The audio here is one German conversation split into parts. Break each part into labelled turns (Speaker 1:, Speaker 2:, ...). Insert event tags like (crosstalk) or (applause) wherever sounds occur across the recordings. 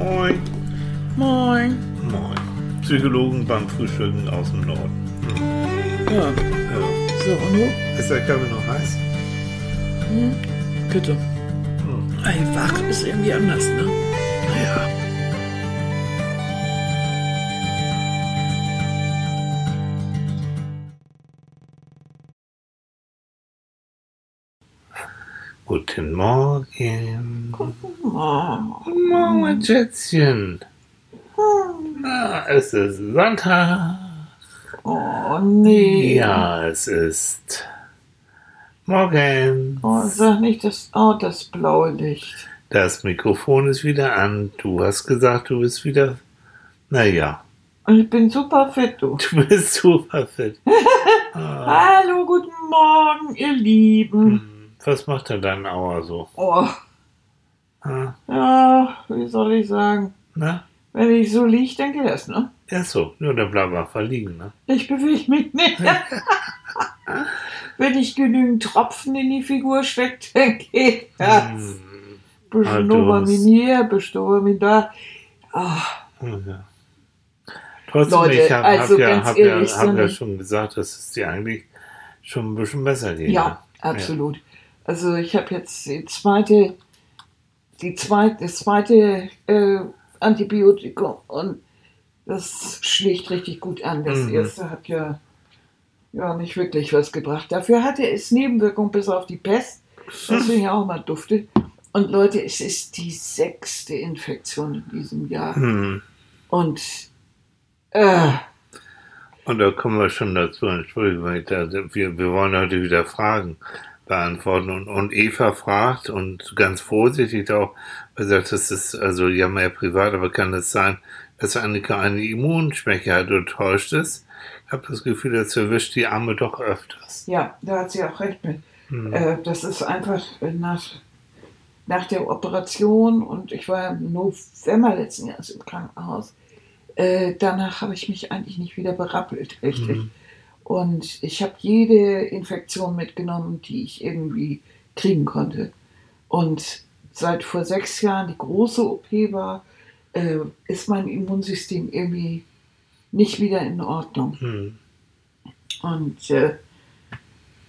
Speaker 1: Moin.
Speaker 2: Moin.
Speaker 1: Moin. Psychologen beim Frühstücken aus dem Norden.
Speaker 2: Ja,
Speaker 1: Ja.
Speaker 2: so, und du?
Speaker 1: Ist der Kaffee noch heiß?
Speaker 2: Bitte.
Speaker 1: Hm.
Speaker 2: Ey, wach ist irgendwie anders, ne?
Speaker 1: Ja. Guten Morgen. Guten Morgen, Schätzchen. Na, es ist Sonntag.
Speaker 2: oh nee.
Speaker 1: Ja, es ist morgen.
Speaker 2: Oh, sag nicht das, oh, das blaue Licht.
Speaker 1: Das Mikrofon ist wieder an. Du hast gesagt, du bist wieder. Naja,
Speaker 2: Und ich bin super fit, du.
Speaker 1: du bist super fit. Ah, (laughs)
Speaker 2: Hallo, guten Morgen, ihr Lieben.
Speaker 1: hm, Was macht denn dein Auer so?
Speaker 2: Oh,
Speaker 1: Ah,
Speaker 2: ja, wie soll ich sagen?
Speaker 1: Na?
Speaker 2: Wenn ich so liege, dann geht das, ne?
Speaker 1: Ja, so. Nur dann bleib einfach liegen, ne?
Speaker 2: Ich bewege mich nicht. (laughs) Wenn ich genügend Tropfen in die Figur stecke, dann geht das.
Speaker 1: Hm,
Speaker 2: Bisschen
Speaker 1: hast-
Speaker 2: hier, bisschen Dopamin da. Ah,
Speaker 1: ja. Trotzdem,
Speaker 2: Leute,
Speaker 1: ich habe
Speaker 2: also
Speaker 1: hab ja, hab ja, hab
Speaker 2: so
Speaker 1: ja schon gesagt, dass es dir eigentlich schon ein bisschen besser geht.
Speaker 2: ja, absolut. Also ich habe jetzt die zweite, die zweite, das zweite äh, Antibiotikum und das schlägt richtig gut an. Das
Speaker 1: Mhm.
Speaker 2: erste hat ja, ja nicht wirklich was gebracht. Dafür hatte es Nebenwirkungen bis auf die Pest. Das finde ich auch mal dufte. Und Leute, es ist die sechste Infektion in diesem Jahr.
Speaker 1: Hm.
Speaker 2: Und äh,
Speaker 1: Und da kommen wir schon dazu, Entschuldigung, wir, wir wollen heute wieder Fragen beantworten. Und, und Eva fragt und ganz vorsichtig auch gesagt, das ist also ja mehr privat, aber kann es sein, dass Annika eine Immunschwäche hat oder täuscht es? Ich habe das Gefühl, das erwischt die Arme doch öfters.
Speaker 2: ja, da hat sie auch recht mit.
Speaker 1: Hm.
Speaker 2: Äh, das ist einfach nach, nach der Operation und ich war im November letzten Jahres im Krankenhaus. Äh, danach habe ich mich eigentlich nicht wieder berappelt, richtig.
Speaker 1: Mhm.
Speaker 2: Und ich habe jede Infektion mitgenommen, die ich irgendwie kriegen konnte. Und seit vor sechs Jahren die große OP war, äh, ist mein Immunsystem irgendwie nicht wieder in Ordnung.
Speaker 1: Hm.
Speaker 2: Und äh,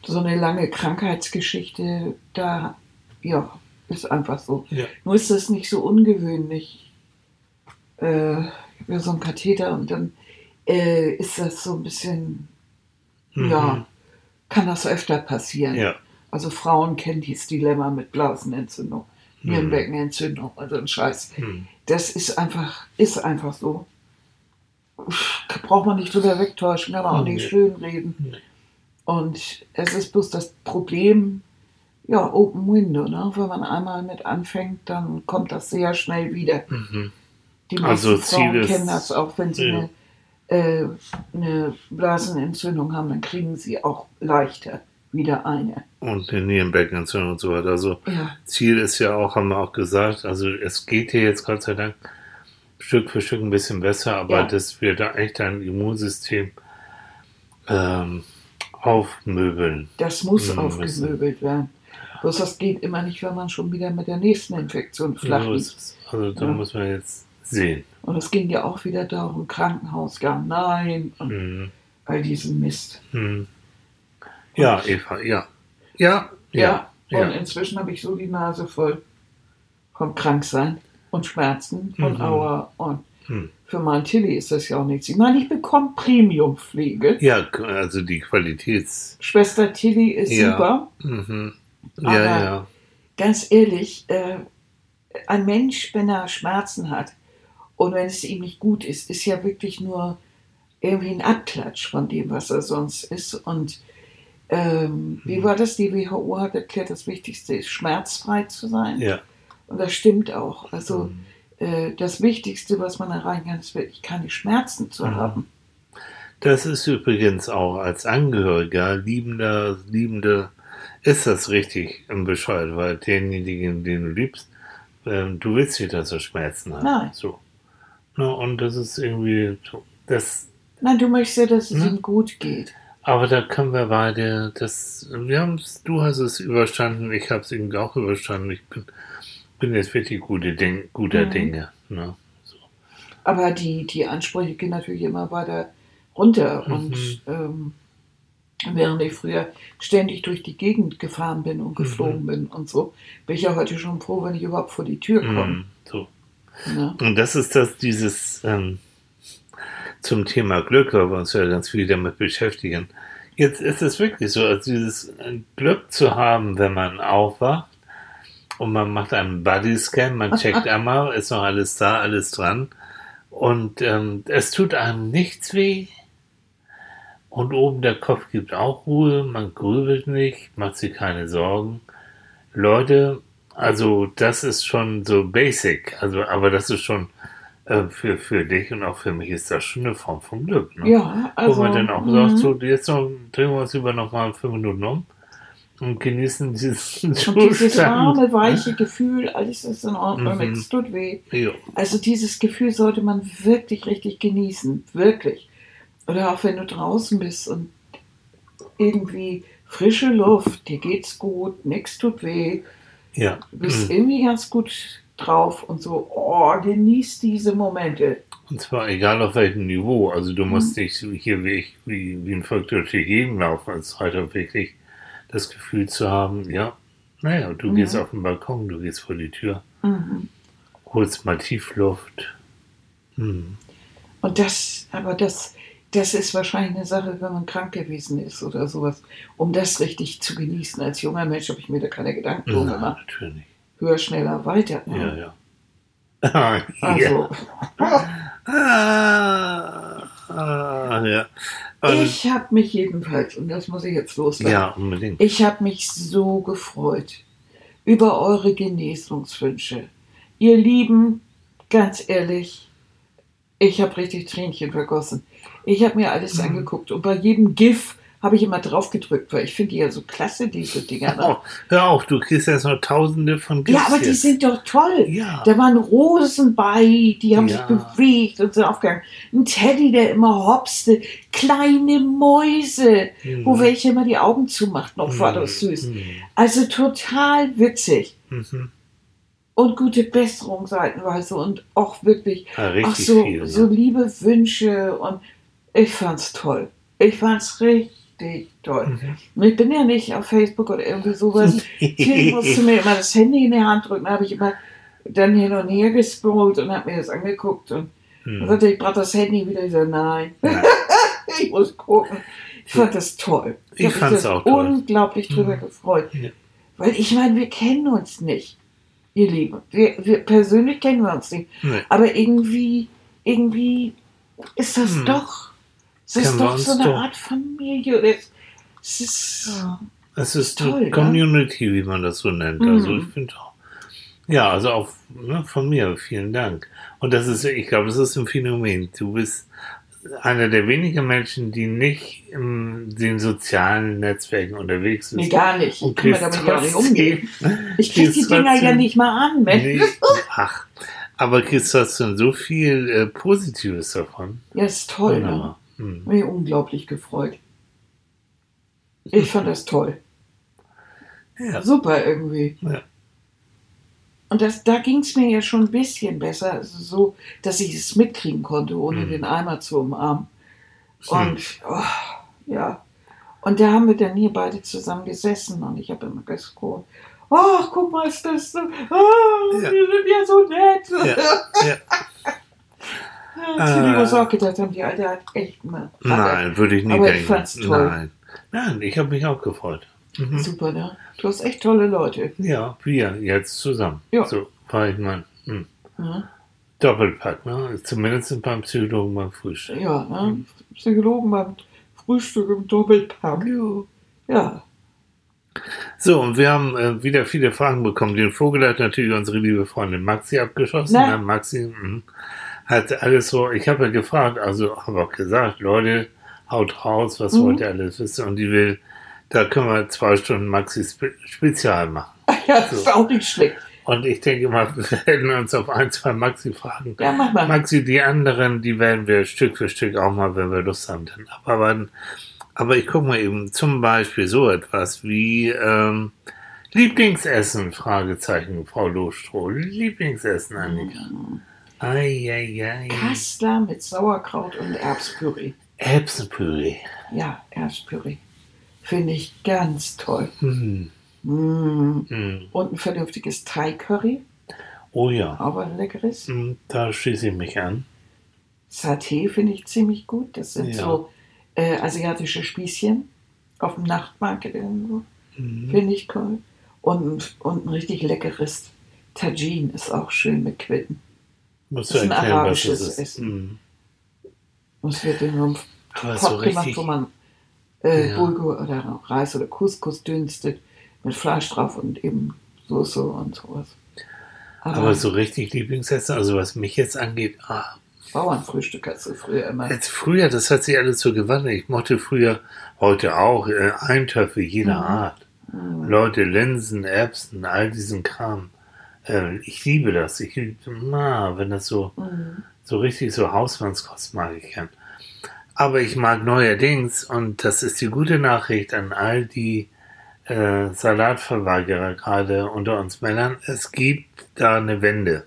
Speaker 2: so eine lange Krankheitsgeschichte, da, ja, ist einfach so.
Speaker 1: Ja.
Speaker 2: Nur ist das nicht so ungewöhnlich. Äh, ich habe ja so einen Katheter und dann äh, ist das so ein bisschen, ja, kann das öfter passieren.
Speaker 1: Mhm. Ja.
Speaker 2: Also Frauen kennen dieses Dilemma mit Blasenentzündung,
Speaker 1: Mhm.
Speaker 2: Nierenbeckenentzündung und so ein Scheiß.
Speaker 1: Hm.
Speaker 2: Das ist einfach, ist einfach so. Braucht man nicht drüber wegtäuschen, kann man auch nicht schön reden.
Speaker 1: Nee.
Speaker 2: Und es ist bloß das Problem, ja, Open Window, ne? Wenn man einmal mit anfängt, dann kommt das sehr schnell wieder.
Speaker 1: Mhm.
Speaker 2: Die
Speaker 1: Also
Speaker 2: meisten Frauen
Speaker 1: Ziel ist-
Speaker 2: kennen das auch, wenn sie
Speaker 1: Ja.
Speaker 2: eine, äh, eine Blasenentzündung haben, dann kriegen sie auch leichter wieder eine.
Speaker 1: Und den Nierenbeckenentzündung und so weiter. Also
Speaker 2: Ja,
Speaker 1: Ziel ist ja auch, haben wir auch gesagt, also es geht hier jetzt Gott sei Dank Stück für Stück ein bisschen besser, aber
Speaker 2: Ja.
Speaker 1: dass wir da echt ein Immunsystem ähm, aufmöbeln.
Speaker 2: das muss aufgemöbelt werden. Bloß das geht immer nicht, wenn man schon wieder mit der nächsten Infektion flach liegt.
Speaker 1: ist. Also da
Speaker 2: Ja.
Speaker 1: muss man jetzt sehen.
Speaker 2: Und es ging ja auch wieder darum, Krankenhaus, ja, nein, und
Speaker 1: Mhm.
Speaker 2: all diesen Mist.
Speaker 1: Mhm. Ja, Eva, ja. Ja,
Speaker 2: Ja,
Speaker 1: ja.
Speaker 2: und inzwischen habe ich so die Nase voll vom Kranksein und Schmerzen und
Speaker 1: Mhm.
Speaker 2: Aua. Und
Speaker 1: Hm.
Speaker 2: für meinen Tilly ist das ja auch nichts. Ich meine, ich bekomme Premiumpflege.
Speaker 1: Ja, also die Qualitäts.
Speaker 2: Schwester Tilly ist
Speaker 1: Ja.
Speaker 2: super.
Speaker 1: Mhm.
Speaker 2: Aber-
Speaker 1: Ja, ja.
Speaker 2: Ganz ehrlich, äh, ein Mensch, wenn er Schmerzen hat und wenn es ihm nicht gut ist, ist ja wirklich nur irgendwie ein Abklatsch von dem, was er sonst ist. Und ähm, wie
Speaker 1: Mhm.
Speaker 2: war das? Die WHO hat erklärt, das Wichtigste ist, schmerzfrei zu sein.
Speaker 1: Ja.
Speaker 2: Und das stimmt auch. Also
Speaker 1: Mhm.
Speaker 2: äh, das Wichtigste, was man erreichen kann, ist wirklich keine Schmerzen zu
Speaker 1: Mhm.
Speaker 2: haben.
Speaker 1: Das ist übrigens auch als Angehöriger, Liebender, Liebende, ist das richtig im Bescheid, weil denjenigen, den du liebst, ähm, du willst nicht, dass er Schmerzen hat.
Speaker 2: Nein.
Speaker 1: So. Na, und das ist irgendwie, so- das,
Speaker 2: Nein, du möchtest ja, dass es
Speaker 1: Mhm.
Speaker 2: ihm gut geht.
Speaker 1: aber da können wir beide, das, wir haben's, du hast es überstanden, ich habe es irgendwie auch überstanden. Ich bin, bin jetzt wirklich gute Ding, guter
Speaker 2: Mhm.
Speaker 1: Dinge. Ne?
Speaker 2: Aber die, die Ansprüche gehen natürlich immer weiter runter.
Speaker 1: Mhm.
Speaker 2: Und ähm, während ich früher ständig durch die Gegend gefahren bin und geflogen bin und so, bin ich ja heute schon froh, wenn ich überhaupt vor die Tür komme.
Speaker 1: Mhm. So.
Speaker 2: Ne?
Speaker 1: Und das ist das, dieses ähm, zum Thema Glück, weil wir uns ja ganz viel damit beschäftigen. Jetzt ist es wirklich so, also dieses äh, Glück zu haben, wenn man aufwacht und man macht einen Bodyscan, man checkt (laughs) einmal, ist noch alles da, alles dran und ähm, es tut einem nichts weh und oben der Kopf gibt auch Ruhe, man grübelt nicht, macht sich keine Sorgen. Leute, also das ist schon so basic, also aber das ist schon äh, für, für dich und auch für mich ist das schon eine Form von Glück. Ne?
Speaker 2: Ja, also.
Speaker 1: Wo man dann auch
Speaker 2: mhm.
Speaker 1: sagt, so, jetzt noch, drehen wir uns über nochmal fünf Minuten um und genießen diesen (laughs)
Speaker 2: Und dieses warme, weiche Gefühl, alles ist in Ordnung,
Speaker 1: Mhm.
Speaker 2: nichts tut weh.
Speaker 1: Ja.
Speaker 2: Also dieses Gefühl sollte man wirklich richtig genießen, wirklich. Oder auch wenn du draußen bist und irgendwie frische Luft, dir geht's gut, nichts tut weh,
Speaker 1: ja.
Speaker 2: du bist
Speaker 1: Mhm.
Speaker 2: irgendwie ganz gut drauf und so, oh, genieß diese Momente.
Speaker 1: Und zwar egal auf welchem Niveau. Also du musst
Speaker 2: Mhm.
Speaker 1: nicht hier wie ich, wie, wie ein Volk durch die Gegend laufen, als Reiter wirklich das Gefühl zu haben, ja, naja, du
Speaker 2: Mhm.
Speaker 1: gehst auf den Balkon, du gehst vor die Tür,
Speaker 2: Mhm.
Speaker 1: holst mal Tiefluft. Mhm.
Speaker 2: Und das, aber das, das ist wahrscheinlich eine Sache, wenn man krank gewesen ist oder sowas. Um das richtig zu genießen als junger Mensch, habe ich mir da keine Gedanken drum gemacht.
Speaker 1: natürlich.
Speaker 2: Höher, schneller, weiter.
Speaker 1: Ja,
Speaker 2: Ne?
Speaker 1: ja. (laughs) Ah, ja.
Speaker 2: Also,
Speaker 1: Ah, ah, ja.
Speaker 2: Ich habe mich jedenfalls, und das muss ich jetzt loslassen,
Speaker 1: ja, unbedingt.
Speaker 2: ich habe mich so gefreut über eure Genesungswünsche. Ihr Lieben, ganz ehrlich, ich habe richtig Tränchen vergossen. Ich habe mir alles
Speaker 1: Mhm.
Speaker 2: angeguckt und bei jedem GIF habe ich immer drauf gedrückt, weil ich finde die ja so klasse, diese Dinger.
Speaker 1: Oh, hör auf, du kriegst jetzt noch tausende von
Speaker 2: Ja, aber die
Speaker 1: jetzt.
Speaker 2: sind doch toll.
Speaker 1: Ja.
Speaker 2: Da waren Rosen bei, die haben
Speaker 1: Ja.
Speaker 2: sich bewegt und sind aufgegangen. Ein Teddy, der immer hopste. Kleine Mäuse, wo
Speaker 1: Mhm.
Speaker 2: welche immer die Augen zumachten. Oh, war das süß.
Speaker 1: Mhm.
Speaker 2: Also total witzig.
Speaker 1: Mhm.
Speaker 2: Und gute Besserung seitenweise und auch wirklich,
Speaker 1: Ja,
Speaker 2: ach so,
Speaker 1: viel. ne?
Speaker 2: so liebe Wünsche und ich fand's toll. Ich fand's richtig toll.
Speaker 1: Mhm.
Speaker 2: Ich bin ja nicht auf Facebook oder irgendwie sowas. (laughs) Kind musste mir immer das Handy in die Hand drücken, da habe ich immer dann hin und her gescrollt und habe mir das angeguckt und dann
Speaker 1: Mhm.
Speaker 2: sagte ich, brauche das Handy wieder. Ich so, nein,
Speaker 1: Ja. (laughs)
Speaker 2: ich muss gucken. Ich fand das toll.
Speaker 1: Ich
Speaker 2: hab mich
Speaker 1: fand's
Speaker 2: das
Speaker 1: auch toll.
Speaker 2: unglaublich drüber
Speaker 1: Mhm.
Speaker 2: gefreut.
Speaker 1: Ja.
Speaker 2: Weil ich meine, wir kennen uns nicht, ihr Lieben. Wir, wir persönlich kennen wir uns nicht.
Speaker 1: Nee.
Speaker 2: Aber irgendwie, irgendwie ist das
Speaker 1: Hm.
Speaker 2: doch, es ist doch so eine. Art Familie. Es, ist,
Speaker 1: Es ist
Speaker 2: Toll,
Speaker 1: eine
Speaker 2: ne?
Speaker 1: Community, wie man das so nennt.
Speaker 2: Mhm.
Speaker 1: Also ich finde auch. Ja, also auch ne, von mir, vielen Dank. Und das ist, ich glaube, das ist ein Phänomen. Du bist einer der wenigen Menschen, die nicht in den sozialen Netzwerken unterwegs
Speaker 2: nee,
Speaker 1: ist.
Speaker 2: gar nicht. Ich
Speaker 1: Und
Speaker 2: kann mir
Speaker 1: kriegst
Speaker 2: damit ja nicht umgehen. Ich krieg die Dinger ja nicht mal an, Mensch.
Speaker 1: Nee, ach, aber kriegst trotzdem so viel äh, Positives davon.
Speaker 2: Ja, ist toll, ne?
Speaker 1: Wunderbar. Hm.
Speaker 2: Mich unglaublich gefreut. Ich fand das toll.
Speaker 1: Ja.
Speaker 2: Super irgendwie.
Speaker 1: Ja.
Speaker 2: Und das, da ging es mir ja schon ein bisschen besser, also so, dass ich es mitkriegen konnte, ohne
Speaker 1: Mhm.
Speaker 2: den Eimer zu umarmen. Und oh, ja. Und da haben wir dann hier beide zusammen gesessen und ich habe immer gescrollt. Ach, guck mal, ist das so. Ah,
Speaker 1: Ja.
Speaker 2: Wir sind ja so nett.
Speaker 1: Ja, ja. (laughs)
Speaker 2: Die
Speaker 1: Ah.
Speaker 2: was auch gedacht haben, die Alte hat echt mal.
Speaker 1: Nein, würde ich nie
Speaker 2: Aber ich
Speaker 1: denken.
Speaker 2: fand's toll.
Speaker 1: Nein, Nein ich habe mich auch gefreut. Mhm.
Speaker 2: Super, ne? Du hast echt tolle Leute.
Speaker 1: Ja, wir jetzt zusammen.
Speaker 2: Ja.
Speaker 1: So, war ich mein hm.
Speaker 2: Ja,
Speaker 1: Doppelpack, ne? Zumindest beim Psychologen beim Frühstück.
Speaker 2: ja ne? Psychologen beim Frühstück im Doppelpack. Ja.
Speaker 1: So, und wir haben äh, wieder viele Fragen bekommen. Den Vogel hat natürlich unsere liebe Freundin Maxi abgeschossen.
Speaker 2: Na?
Speaker 1: Ne? Maxi mh, hat alles so, ich habe ja gefragt, also habe auch gesagt, Leute, haut raus, was
Speaker 2: Mhm.
Speaker 1: wollt ihr alles wissen? Und die will, da können wir zwei Stunden Maxi Spe Spezial machen. (laughs)
Speaker 2: Ja, das ist auch nicht schlecht.
Speaker 1: Und ich denke mal, (laughs) wir werden uns auf ein, zwei Maxi-Fragen.
Speaker 2: Ja, mach mal.
Speaker 1: Maxi, die anderen, die werden wir Stück für Stück auch mal, wenn wir Lust haben, dann abarbeiten. Aber ich gucke mal eben zum Beispiel so etwas wie ähm, Lieblingsessen, Fragezeichen, Frau Lohstroh. Lieblingsessen, Annika. Eieiei.
Speaker 2: Kassler mit Sauerkraut und Erbspüree.
Speaker 1: Erbsenpüree.
Speaker 2: Ja, Erbspüree. Finde ich ganz toll.
Speaker 1: Hm.
Speaker 2: Mm.
Speaker 1: Hm.
Speaker 2: Und ein vernünftiges Thai-Curry,
Speaker 1: Oh ja.
Speaker 2: aber ein leckeres.
Speaker 1: Hm, Da schließe ich mich an.
Speaker 2: Saté finde ich ziemlich gut. Das sind
Speaker 1: Ja.
Speaker 2: so äh, asiatische Spießchen auf dem Nachtmarkt irgendwo.
Speaker 1: Mhm.
Speaker 2: Finde ich cool. Und, und ein richtig leckeres Tagine ist auch schön mit Quitten.
Speaker 1: Musst
Speaker 2: Das ist ein
Speaker 1: erklären, was
Speaker 2: arabisches
Speaker 1: ist.
Speaker 2: Essen. Das wird in einem
Speaker 1: Aber so
Speaker 2: gemacht, wo man äh,
Speaker 1: Ja.
Speaker 2: Bulgur oder Reis oder Couscous dünstet mit Fleisch drauf und eben Soße und sowas. Aber,
Speaker 1: Aber so richtig Lieblingsessen, also was mich jetzt angeht, ah,
Speaker 2: Bauernfrühstück hast du früher immer.
Speaker 1: Jetzt früher, das hat sich alles so gewandelt. Ich mochte früher, heute auch, äh, Eintöpfe jeder
Speaker 2: Mhm.
Speaker 1: Art.
Speaker 2: Mhm.
Speaker 1: Leute, Linsen, Erbsen, all diesen Kram. Äh, ich liebe das. Ich liebe, na, wenn das so,
Speaker 2: Mhm.
Speaker 1: so richtig so Hausmannskost mag ich gern. Aber ich mag neuerdings, und das ist die gute Nachricht an all die äh, Salatverweigerer gerade unter uns Männern, es gibt da eine Wende.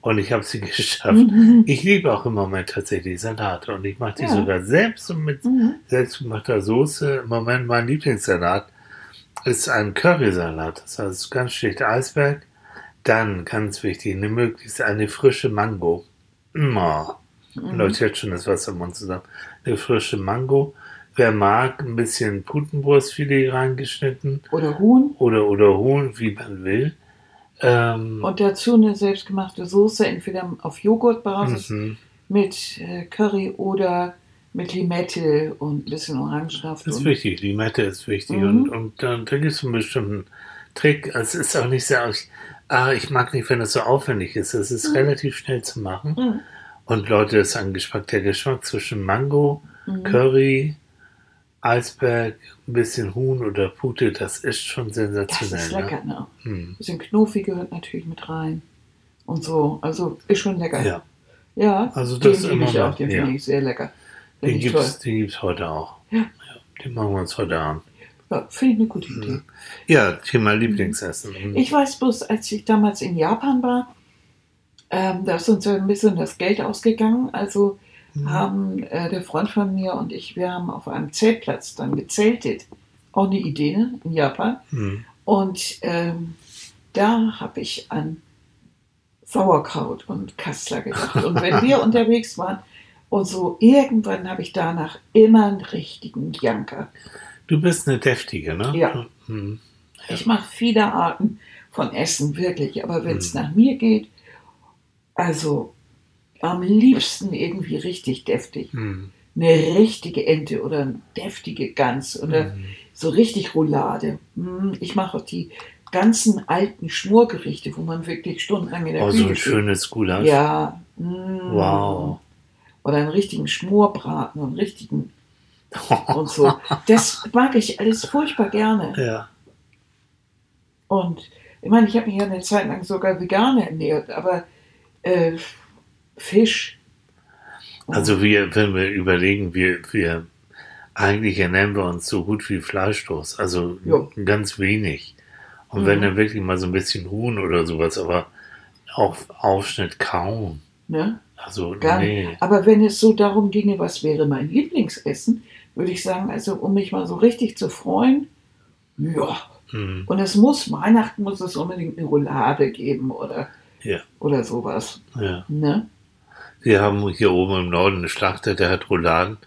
Speaker 1: Und ich habe sie (laughs) geschafft.
Speaker 2: Mhm. (laughs)
Speaker 1: Ich liebe auch im Moment tatsächlich Salate und ich mache die
Speaker 2: Ja.
Speaker 1: sogar selbst und mit
Speaker 2: Mhm.
Speaker 1: selbstgemachter Soße. Im Moment mein Lieblingssalat ist ein Currysalat. Das heißt ganz schlicht Eisberg. Dann, ganz wichtig, eine möglichst eine frische Mango. Immer.
Speaker 2: Mhm.
Speaker 1: Läuft jetzt schon das Wasser im Mund zusammen. Eine frische Mango. Wer mag, ein bisschen Putenbrustfilet reingeschnitten
Speaker 2: Oder Huhn.
Speaker 1: oder, oder Huhn, wie man will. Ähm,
Speaker 2: Und dazu eine selbstgemachte Soße, entweder auf Joghurtbasis
Speaker 1: mhm.
Speaker 2: mit äh, Curry oder mit Limette und ein bisschen Orangensaft.
Speaker 1: Das ist
Speaker 2: und,
Speaker 1: wichtig, Limette ist wichtig.
Speaker 2: Mhm.
Speaker 1: Und, und dann, da gibt es einen bestimmten Trick. Es ist auch nicht sehr. Ah, ich mag nicht, wenn es so aufwendig ist. Es ist
Speaker 2: Mhm.
Speaker 1: relativ schnell zu machen.
Speaker 2: Mhm.
Speaker 1: Und Leute, das ist ein Geschmack. Der Geschmack zwischen Mango,
Speaker 2: Mhm.
Speaker 1: Curry, Eisberg, ein bisschen Huhn oder Pute, das ist schon
Speaker 2: Das
Speaker 1: sensationell.
Speaker 2: ist lecker, ne?
Speaker 1: Ne? Hm.
Speaker 2: bisschen Knofi gehört natürlich mit rein. Und so. Also ist schon lecker.
Speaker 1: Ja,
Speaker 2: Ja,
Speaker 1: Also
Speaker 2: den
Speaker 1: das
Speaker 2: liebe
Speaker 1: immer
Speaker 2: ich auch, den
Speaker 1: ja.
Speaker 2: finde ich sehr lecker.
Speaker 1: den
Speaker 2: Finde ich
Speaker 1: gibt es den heute auch.
Speaker 2: Ja.
Speaker 1: Den machen wir uns heute Abend.
Speaker 2: Ja, finde ich eine gute Idee.
Speaker 1: Ja, Thema Lieblingsessen.
Speaker 2: Ich weiß bloß, als ich damals in Japan war, ähm, da ist uns ja ein bisschen das Geld ausgegangen. Also
Speaker 1: Mhm.
Speaker 2: haben äh, der Freund von mir und ich, wir haben auf einem Zeltplatz dann gezeltet. Auch eine Idee, ne? In Japan.
Speaker 1: Hm.
Speaker 2: Und ähm, da habe ich an Sauerkraut und Kassler gedacht. Und wenn wir (laughs) unterwegs waren und so, irgendwann habe ich danach immer einen richtigen Janker.
Speaker 1: Du bist eine deftige, ne?
Speaker 2: Ja.
Speaker 1: Hm.
Speaker 2: Ich mache viele Arten von Essen, wirklich. Aber wenn es
Speaker 1: Mhm.
Speaker 2: nach mir geht, also am liebsten irgendwie richtig deftig.
Speaker 1: Hm.
Speaker 2: Eine richtige Ente oder eine deftige Gans oder
Speaker 1: Hm.
Speaker 2: so richtig Roulade. Mm, Ich mache auch die ganzen alten Schmorgerichte, wo man wirklich stundenlang in der
Speaker 1: Oh, so
Speaker 2: Küche
Speaker 1: ein
Speaker 2: steht.
Speaker 1: schönes Gulasch.
Speaker 2: Ja. mm.
Speaker 1: Wow.
Speaker 2: Oder einen richtigen Schmorbraten und einen richtigen (laughs) und so. (laughs) Das mag ich alles furchtbar gerne.
Speaker 1: ja.
Speaker 2: Und ich meine, ich habe mich ja eine Zeit lang sogar vegan ernährt, aber äh, Fisch.
Speaker 1: Also wir, wenn wir überlegen, wir, wir eigentlich ernähren wir uns so gut wie Fleischlos, also
Speaker 2: Ja.
Speaker 1: ganz wenig. Und wenn
Speaker 2: Mhm.
Speaker 1: dann wirklich mal so ein bisschen Huhn oder sowas, aber auch Aufschnitt kaum.
Speaker 2: Ne?
Speaker 1: Also
Speaker 2: Gar
Speaker 1: nee.
Speaker 2: nicht. Aber wenn es so darum ginge, was wäre mein Lieblingsessen, würde ich sagen, also um mich mal so richtig zu freuen, ja.
Speaker 1: Hm.
Speaker 2: Und es muss, Weihnachten muss es unbedingt eine Roulade geben oder,
Speaker 1: Ja,
Speaker 2: oder sowas.
Speaker 1: ja.
Speaker 2: Ne?
Speaker 1: Wir haben hier oben im Norden einen Schlachter, der hat Rouladen.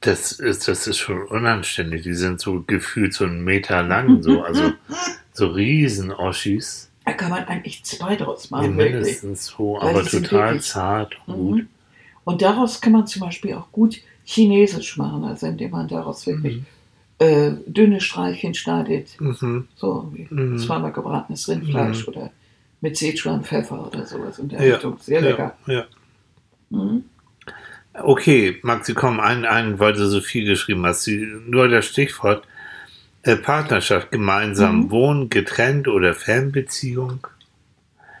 Speaker 1: Das ist, das ist schon unanständig. Die sind so gefühlt so einen Meter lang, so, also (laughs) so riesen Oschis.
Speaker 2: Da kann man eigentlich zwei draus
Speaker 1: Ja,
Speaker 2: machen, wirklich.
Speaker 1: mindestens so,
Speaker 2: Weil
Speaker 1: aber total
Speaker 2: wirklich-
Speaker 1: zart und gut.
Speaker 2: Mhm. Und daraus kann man zum Beispiel auch gut Chinesisch machen, also indem man daraus wirklich
Speaker 1: Mhm.
Speaker 2: äh, dünne Streifchen schneidet,
Speaker 1: Mhm.
Speaker 2: so wie
Speaker 1: Mhm.
Speaker 2: zweimal gebratenes Rindfleisch
Speaker 1: Mhm.
Speaker 2: oder mit Sichuan Pfeffer oder sowas in der
Speaker 1: Ja,
Speaker 2: Richtung. Sehr lecker.
Speaker 1: Ja, ja.
Speaker 2: Mhm.
Speaker 1: Okay, Maxi, komm, einen, einen, weil du so viel geschrieben hast. Die, nur das Stichwort Partnerschaft, gemeinsam
Speaker 2: Mhm.
Speaker 1: wohnen, getrennt oder Fernbeziehung.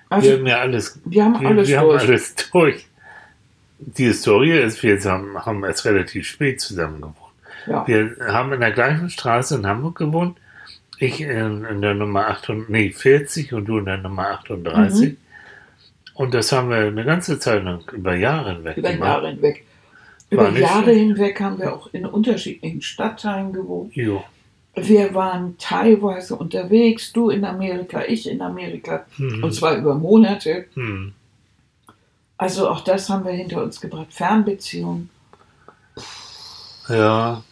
Speaker 1: wir
Speaker 2: Also,
Speaker 1: haben ja alles,
Speaker 2: wir haben
Speaker 1: wir,
Speaker 2: alles
Speaker 1: wir haben
Speaker 2: durch.
Speaker 1: alles durch. Die Historie ist, wir haben, haben erst relativ spät zusammen gewohnt.
Speaker 2: ja.
Speaker 1: Wir haben in der gleichen Straße in Hamburg gewohnt. Ich in, in der Nummer 8, nee, 40 und du in der Nummer 38.
Speaker 2: Mhm.
Speaker 1: Und das haben wir eine ganze Zeit lang über Jahre hinweg
Speaker 2: über
Speaker 1: gemacht.
Speaker 2: Jahre hinweg.
Speaker 1: War
Speaker 2: Über Jahre hinweg haben wir auch in unterschiedlichen Stadtteilen gewohnt.
Speaker 1: Jo.
Speaker 2: Wir waren teilweise unterwegs, du in Amerika, ich in Amerika,
Speaker 1: Hm.
Speaker 2: und zwar über Monate.
Speaker 1: Hm.
Speaker 2: Also auch das haben wir hinter uns gebracht. Fernbeziehungen.
Speaker 1: Ja.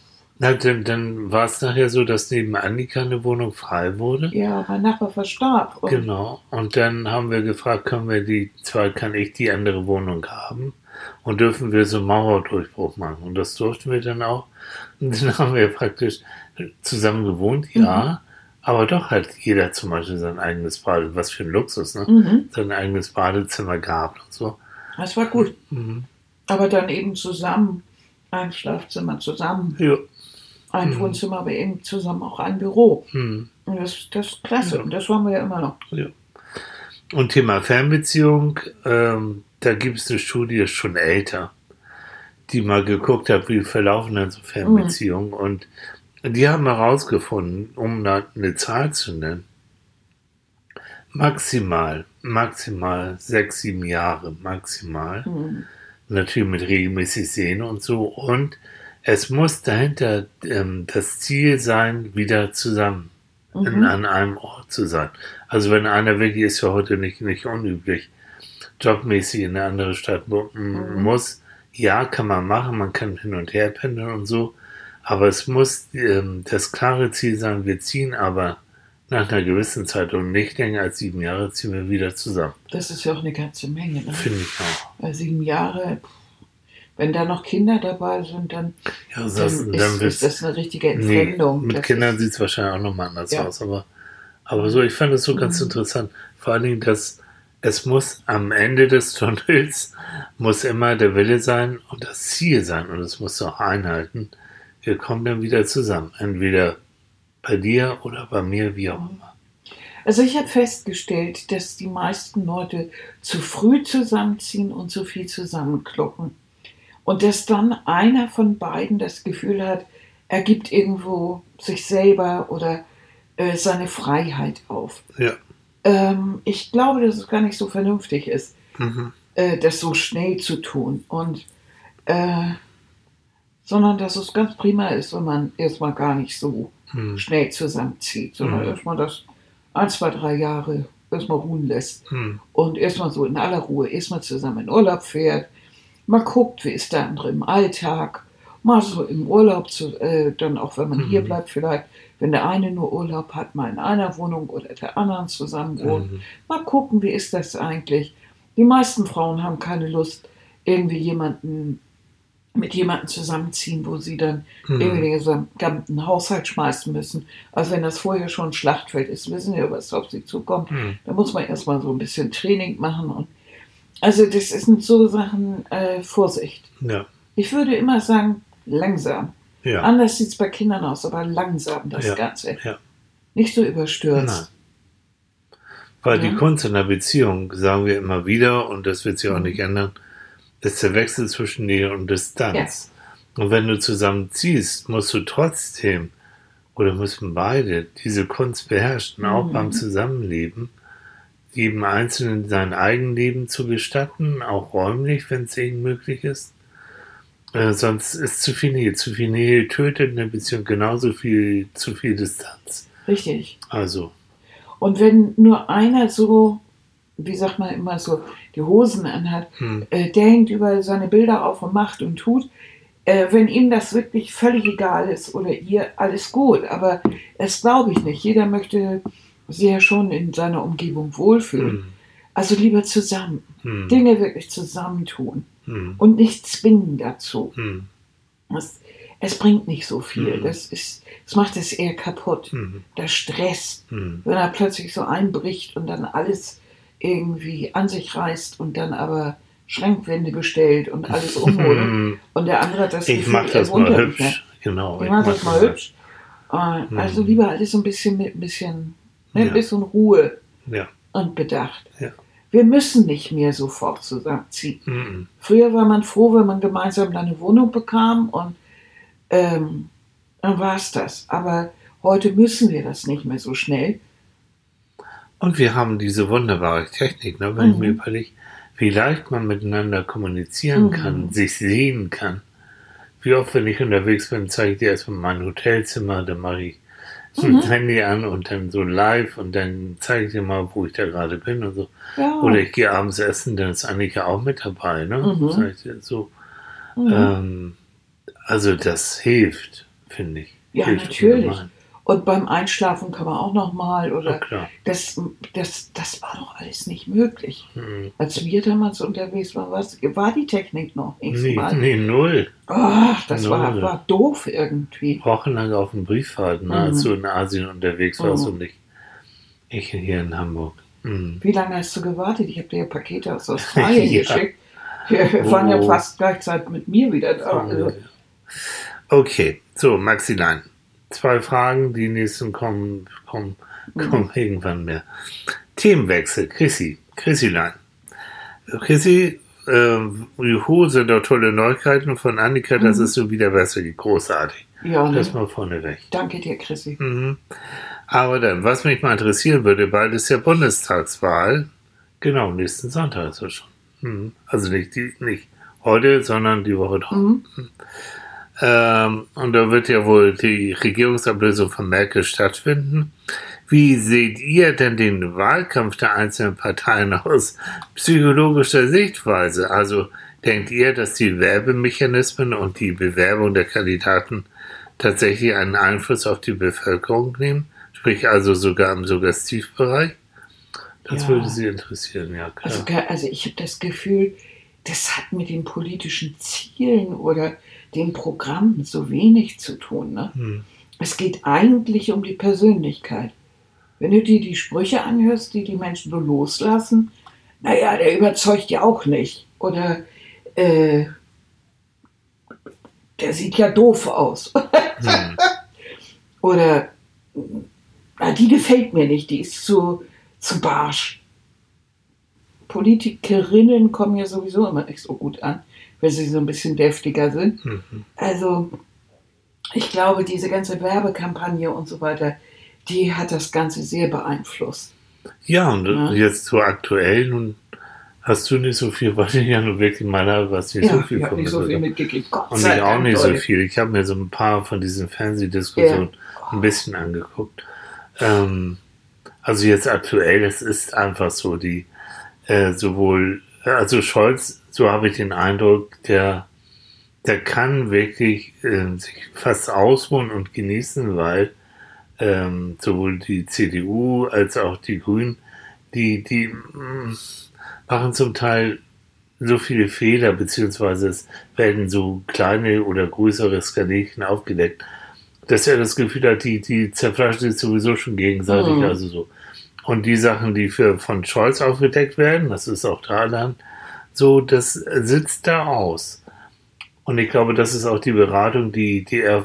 Speaker 1: Na, dann, dann war es nachher so, dass neben Annika eine Wohnung frei wurde.
Speaker 2: Ja, mein Nachbar verstarb. Und
Speaker 1: Genau. Und dann haben wir gefragt, können wir die, zwar kann ich die andere Wohnung haben und dürfen wir so einen Mauerdurchbruch machen. Und das durften wir dann auch. Und dann haben wir praktisch zusammen gewohnt, ja. Aber doch hat jeder zum Beispiel sein eigenes Bade, was für ein Luxus, ne?
Speaker 2: Mhm,
Speaker 1: Sein eigenes Badezimmer gehabt und so.
Speaker 2: das war gut.
Speaker 1: Mhm.
Speaker 2: Aber dann eben zusammen, ein Schlafzimmer zusammen,
Speaker 1: Ja.
Speaker 2: ein
Speaker 1: Mhm.
Speaker 2: Wohnzimmer, aber eben zusammen auch ein Büro.
Speaker 1: Mhm.
Speaker 2: Und das, das ist klasse.
Speaker 1: Ja.
Speaker 2: Und das wollen wir ja immer noch.
Speaker 1: Ja. Und Thema Fernbeziehung, ähm, da gibt es eine Studie schon älter, die mal geguckt hat, wie verlaufen denn so Fernbeziehungen. Und die haben herausgefunden, um da eine Zahl zu nennen, maximal, maximal sechs, sieben Jahre, maximal.
Speaker 2: Mhm.
Speaker 1: Natürlich mit regelmäßig sehen und so. Und es muss dahinter ähm, das Ziel sein, wieder zusammen in,
Speaker 2: Mhm.
Speaker 1: an einem Ort zu sein. Also wenn einer wirklich ist ja heute nicht, nicht unüblich, jobmäßig in eine andere Stadt
Speaker 2: Mhm.
Speaker 1: muss, ja, kann man machen, man kann hin und her pendeln und so, aber es muss ähm, das klare Ziel sein, wir ziehen aber nach einer gewissen Zeit und nicht länger als sieben Jahre ziehen wir wieder zusammen.
Speaker 2: Das ist ja auch eine ganze Menge. Ne?
Speaker 1: Finde ich auch.
Speaker 2: Weil sieben Jahre, wenn da noch Kinder dabei sind, dann,
Speaker 1: Ja, das,
Speaker 2: dann,
Speaker 1: dann
Speaker 2: ist, das eine richtige
Speaker 1: Nee,
Speaker 2: Entfremdung.
Speaker 1: mit
Speaker 2: Das
Speaker 1: Kindern sieht es wahrscheinlich auch nochmal anders
Speaker 2: Ja.
Speaker 1: aus, aber, aber so, ich fand es so ganz
Speaker 2: Mhm.
Speaker 1: interessant. Vor allen Dingen, dass es muss am Ende des Tunnels muss immer der Wille sein und das Ziel sein und es muss auch einhalten. Wir kommen dann wieder zusammen. Entweder bei dir oder bei mir, wie auch immer.
Speaker 2: Also ich habe festgestellt, dass die meisten Leute zu früh zusammenziehen und zu viel zusammenkloppen. Und dass dann einer von beiden das Gefühl hat, er gibt irgendwo sich selber oder äh, seine Freiheit auf.
Speaker 1: Ja.
Speaker 2: Ähm, ich glaube, dass es gar nicht so vernünftig ist,
Speaker 1: Mhm.
Speaker 2: äh, das so schnell zu tun. Und äh, sondern dass es ganz prima ist, wenn man erstmal gar nicht so
Speaker 1: Mhm.
Speaker 2: schnell zusammenzieht, sondern
Speaker 1: Mhm.
Speaker 2: erstmal das ein, zwei, drei Jahre erstmal ruhen lässt
Speaker 1: Mhm.
Speaker 2: und erstmal so in aller Ruhe erstmal zusammen in Urlaub fährt, mal guckt, wie ist der andere im Alltag, mal so im Urlaub, zu, äh, dann auch wenn man hier bleibt, vielleicht, wenn der eine nur Urlaub hat, mal in einer Wohnung oder der anderen zusammen wohnt,
Speaker 1: Mhm.
Speaker 2: mal gucken, wie ist das eigentlich. Die meisten Frauen haben keine Lust, irgendwie jemanden mit jemandem zusammenziehen, wo sie dann
Speaker 1: Mhm.
Speaker 2: irgendwie den gesamten Haushalt schmeißen müssen. Also wenn das vorher schon ein Schlachtfeld ist, wissen ja, was auf sie zukommt.
Speaker 1: Mhm.
Speaker 2: Da muss man erstmal so ein bisschen Training machen. Und also das sind so Sachen, äh, Vorsicht.
Speaker 1: Ja.
Speaker 2: Ich würde immer sagen, langsam.
Speaker 1: Ja.
Speaker 2: Anders sieht es bei Kindern aus, aber langsam das
Speaker 1: Ja.
Speaker 2: Ganze. Nicht so überstürzt.
Speaker 1: Weil die. Kunst in der Beziehung, sagen wir immer wieder, und das wird sich auch
Speaker 2: Mhm.
Speaker 1: nicht ändern, ist der Wechsel zwischen Nähe und Distanz. Und wenn du zusammen ziehst, musst du trotzdem, oder müssen beide, diese Kunst beherrschen, auch
Speaker 2: Mhm.
Speaker 1: beim Zusammenleben, jedem Einzelnen sein Eigenleben zu gestatten, auch räumlich, wenn es eben möglich ist. Äh, sonst ist zu viel Nähe. Zu viel Nähe tötet eine Beziehung genauso viel, zu viel Distanz.
Speaker 2: Richtig.
Speaker 1: Also,
Speaker 2: Und wenn nur einer so, wie sagt man immer so, die Hosen anhat,
Speaker 1: hm,
Speaker 2: äh, der hängt über seine Bilder auf und macht und tut. Äh, wenn ihm das wirklich völlig egal ist oder ihr, alles gut. Aber das glaube ich nicht. Jeder möchte sich ja schon in seiner Umgebung wohlfühlen.
Speaker 1: hm,
Speaker 2: Also lieber zusammen.
Speaker 1: hm,
Speaker 2: Dinge wirklich zusammentun
Speaker 1: hm,
Speaker 2: und nicht zwingen dazu.
Speaker 1: hm,
Speaker 2: Das, es bringt nicht so viel.
Speaker 1: Mhm.
Speaker 2: Das, ist, das macht es eher kaputt.
Speaker 1: hm,
Speaker 2: Das stresst
Speaker 1: hm.
Speaker 2: wenn er plötzlich so einbricht und dann alles irgendwie an sich reißt und dann aber Schränkwände bestellt und alles umholt. (laughs) Und der andere hat das
Speaker 1: Ich
Speaker 2: Gefühl,
Speaker 1: mach das mal hübsch. Genau.
Speaker 2: ne? Ich mach das mal hübsch. Äh,
Speaker 1: Mhm.
Speaker 2: Also lieber alles so ein bisschen mit ein bisschen, ne, ein
Speaker 1: Ja.
Speaker 2: bisschen Ruhe
Speaker 1: Ja.
Speaker 2: und Bedacht.
Speaker 1: Ja.
Speaker 2: Wir müssen nicht mehr sofort zusammenziehen.
Speaker 1: Mhm.
Speaker 2: Früher war man froh, wenn man gemeinsam eine Wohnung bekam und ähm, dann war es das. Aber heute müssen wir das nicht mehr so schnell.
Speaker 1: Und wir haben diese wunderbare Technik, ne? wenn ich
Speaker 2: Mhm.
Speaker 1: mir überlege, wie leicht man miteinander kommunizieren
Speaker 2: Mhm.
Speaker 1: kann, sich sehen kann. Wie oft, wenn ich unterwegs bin, zeige ich dir erstmal mein Hotelzimmer, dann mache ich
Speaker 2: Mhm.
Speaker 1: ein Handy an und dann so live und dann zeige ich dir mal, wo ich da gerade bin und so.
Speaker 2: Ja.
Speaker 1: Oder ich gehe abends essen, dann ist Annika auch mit dabei, ne?
Speaker 2: Mhm.
Speaker 1: Ich so.
Speaker 2: Mhm.
Speaker 1: Ähm, also das hilft, finde ich.
Speaker 2: Ja,
Speaker 1: hilft
Speaker 2: natürlich.
Speaker 1: ungemein.
Speaker 2: Und beim Einschlafen kann man auch noch mal
Speaker 1: Ja,
Speaker 2: oder
Speaker 1: klar.
Speaker 2: das, das, das war doch alles nicht möglich.
Speaker 1: Hm.
Speaker 2: Als wir damals unterwegs waren, was, war die Technik noch nicht.
Speaker 1: Nee,
Speaker 2: mal.
Speaker 1: nee, null.
Speaker 2: Ach, das war,
Speaker 1: Null.
Speaker 2: war doof irgendwie.
Speaker 1: Wochenlang auf dem Brieffahrten, ne,
Speaker 2: Mhm.
Speaker 1: als du in Asien unterwegs warst
Speaker 2: Mhm.
Speaker 1: und ich, ich hier in Hamburg. Mhm.
Speaker 2: Wie lange hast du gewartet? Ich habe dir ja Pakete aus (laughs) Australien
Speaker 1: Ja.
Speaker 2: geschickt. Wir waren ja
Speaker 1: Oh.
Speaker 2: fast gleichzeitig mit mir wieder da. Also,
Speaker 1: Okay, so, Maxilein. Zwei Fragen, die nächsten kommen, kommen,
Speaker 2: Mhm.
Speaker 1: kommen irgendwann mehr. Themenwechsel, Chrissy, Chrissylein. Chrissy, äh, Juhu, sind doch tolle Neuigkeiten von Annika, das
Speaker 2: Mhm.
Speaker 1: ist so wieder besser, großartig.
Speaker 2: ja, ne?
Speaker 1: Das mal vorneweg.
Speaker 2: danke dir, Chrissy.
Speaker 1: Mhm. Aber dann, was mich mal interessieren würde, bald ist ja Bundestagswahl. Genau, nächsten Sonntag ist es schon. Mhm. Also nicht, die, nicht heute, sondern die Woche drauf.
Speaker 2: Mhm.
Speaker 1: Ähm, und da wird ja wohl die Regierungsablösung von Merkel stattfinden. Wie seht ihr denn den Wahlkampf der einzelnen Parteien (laughs) aus psychologischer Sichtweise? Also denkt ihr, dass die Werbemechanismen und die Bewerbung der Kandidaten tatsächlich einen Einfluss auf die Bevölkerung nehmen? Sprich also sogar im Suggestivbereich? Das
Speaker 2: Ja.
Speaker 1: würde Sie interessieren, ja klar.
Speaker 2: Also, also ich habe das Gefühl, das hat mit den politischen Zielen oder den Programmen so wenig zu tun. Ne?
Speaker 1: Hm.
Speaker 2: Es geht eigentlich um die Persönlichkeit. Wenn du dir die Sprüche anhörst, die die Menschen so loslassen, naja, der überzeugt ja auch nicht. Oder äh, der sieht ja doof aus. (laughs)
Speaker 1: Hm.
Speaker 2: Oder na, die gefällt mir nicht, die ist zu, zu barsch. Politikerinnen kommen ja sowieso immer nicht so gut an, wenn sie so ein bisschen deftiger sind.
Speaker 1: Mhm.
Speaker 2: Also, ich glaube, diese ganze Werbekampagne und so weiter, die hat das Ganze sehr beeinflusst.
Speaker 1: Ja, und
Speaker 2: Ja.
Speaker 1: jetzt so aktuell, nun hast du nicht so viel, weil ich ja nur wirklich mal habe, was nicht so viel
Speaker 2: ich
Speaker 1: von
Speaker 2: nicht so
Speaker 1: mir
Speaker 2: viel mitgekriegt. Gott
Speaker 1: Und ich auch
Speaker 2: Dank,
Speaker 1: nicht so viel. Ich habe mir so ein paar von diesen Fernsehdiskussionen ein bisschen angeguckt. Ähm, also jetzt aktuell, es ist einfach so, die äh, sowohl, also Scholz, so habe ich den Eindruck, der, der kann wirklich äh, sich fast ausruhen und genießen, weil ähm, sowohl die CDU als auch die Grünen, die, die mm, machen zum Teil so viele Fehler, beziehungsweise es werden so kleine oder größere Skanälchen aufgedeckt, dass er das Gefühl hat, die, die zerfleischen sich sowieso schon gegenseitig,
Speaker 2: Mhm.
Speaker 1: also so. Und die Sachen, die für, von Scholz aufgedeckt werden, das ist auch da dann so, das sitzt da aus. Und ich glaube, das ist auch die Beratung, die, die er,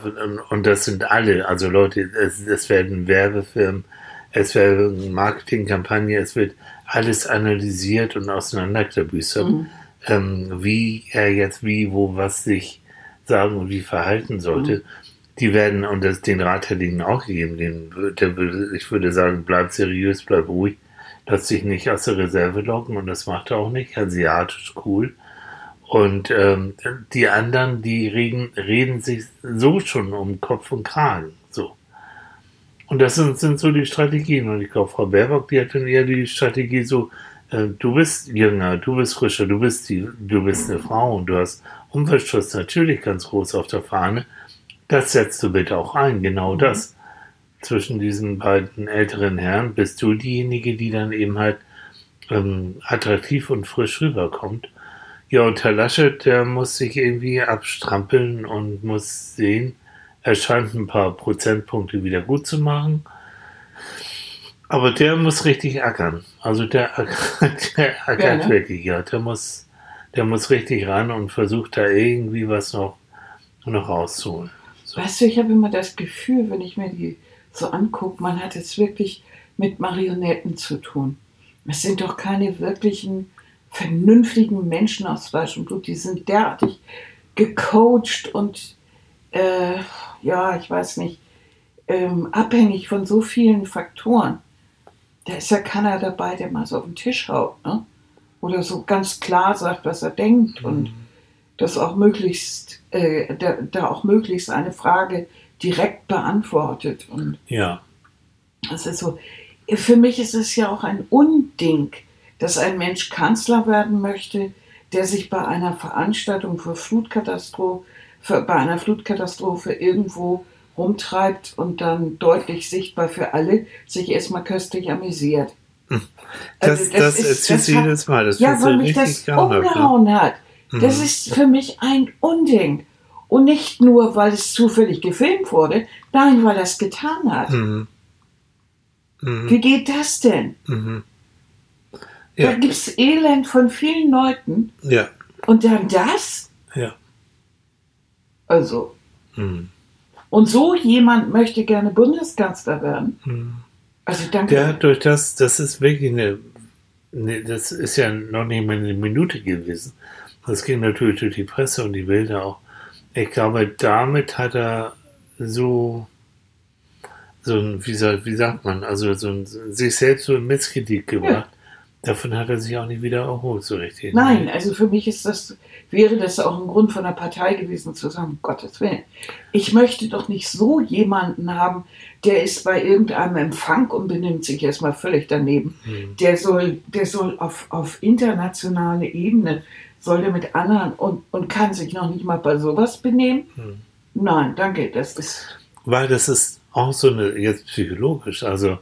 Speaker 1: und das sind alle, also Leute, es, es werden Werbefirmen, es werden Marketingkampagnen, es wird alles analysiert und auseinanderklabüstert,
Speaker 2: Mhm.
Speaker 1: ähm, wie er jetzt wie, wo, was sich sagen und wie verhalten sollte. Die werden, und das, den Rat hätte ich ihnen auch gegeben, den, der ich würde sagen, bleib seriös, bleib ruhig, lass dich nicht aus der Reserve locken und das macht er auch nicht, asiatisch cool. Und ähm, die anderen, die reden, reden sich so schon um Kopf und Kragen. So. Und das sind, sind so die Strategien. Und ich glaube, Frau Baerbock, die hat dann eher die Strategie so, äh, du bist jünger, du bist frischer, du bist die, du bist eine Frau und du hast Umweltschutz natürlich ganz groß auf der Fahne. Das setzt du bitte auch ein, genau das. Zwischen diesen beiden älteren Herren bist du diejenige, die dann eben halt ähm, attraktiv und frisch rüberkommt. Ja, und Herr Laschet, der muss sich irgendwie abstrampeln und muss sehen, er scheint ein paar Prozentpunkte wieder gut zu machen. Aber der muss richtig ackern. Also der, ackert- (laughs) der ackert
Speaker 2: Ja, ne?
Speaker 1: wirklich, ja. Der muss, der muss richtig ran und versucht da irgendwie was noch, noch rauszuholen. So.
Speaker 2: Weißt du, ich habe immer das Gefühl, wenn ich mir die so angucke, man hat es wirklich mit Marionetten zu tun. Es sind doch keine wirklichen vernünftigen Menschen aus Fleisch und Blut. Die sind derartig gecoacht und äh, ja, ich weiß nicht, ähm, abhängig von so vielen Faktoren. Da ist ja keiner dabei, der mal so auf den Tisch haut, ne? oder so ganz klar sagt, was er denkt
Speaker 1: Mhm.
Speaker 2: und das auch möglichst, äh, da, da auch möglichst eine Frage direkt beantwortet. Und
Speaker 1: Ja.
Speaker 2: das ist so, für mich ist es ja auch ein Unding, dass ein Mensch Kanzler werden möchte, der sich bei einer Veranstaltung für Flutkatastrophe, für, bei einer Flutkatastrophe irgendwo rumtreibt und dann deutlich sichtbar für alle sich erstmal köstlich amüsiert.
Speaker 1: Das,
Speaker 2: Also
Speaker 1: das,
Speaker 2: ist-
Speaker 1: erzählt
Speaker 2: das
Speaker 1: sie
Speaker 2: hat-
Speaker 1: jedes Mal. Das
Speaker 2: ja, weil mich das
Speaker 1: ne?
Speaker 2: umgehauen hat. Das
Speaker 1: Mhm.
Speaker 2: ist für mich ein Unding. Und nicht nur, weil es zufällig gefilmt wurde, nein, weil er es getan hat.
Speaker 1: Mhm. Mhm.
Speaker 2: Wie geht das denn?
Speaker 1: Mhm.
Speaker 2: Da
Speaker 1: Ja.
Speaker 2: gibt es Elend von vielen Leuten
Speaker 1: Ja.
Speaker 2: und dann das?
Speaker 1: Ja.
Speaker 2: Also,
Speaker 1: Mhm.
Speaker 2: und so jemand möchte gerne Bundeskanzler werden.
Speaker 1: Mhm.
Speaker 2: Also danke.
Speaker 1: Der hat durch das, das ist wirklich eine, eine, das ist ja noch nicht mal eine Minute gewesen. Das ging natürlich durch die Presse und die Bilder auch. Ich glaube, damit hat er so, so ein, wie, soll, wie sagt man, also so ein, sich selbst so in Misskredit gebracht. Davon hat er sich auch nicht wieder erholt, so richtig.
Speaker 2: Nein, also für mich ist das, wäre das auch ein Grund von der Partei gewesen zu sagen, Gottes Willen. Ich möchte doch nicht so jemanden haben, der ist bei irgendeinem Empfang und benimmt sich erstmal völlig daneben.
Speaker 1: Mhm.
Speaker 2: Der soll, der soll auf, auf internationale Ebene, soll der mit anderen und, und kann sich noch nicht mal bei sowas benehmen?
Speaker 1: Mhm.
Speaker 2: Nein, danke, das ist,
Speaker 1: Weil das ist auch so eine, jetzt psychologisch, also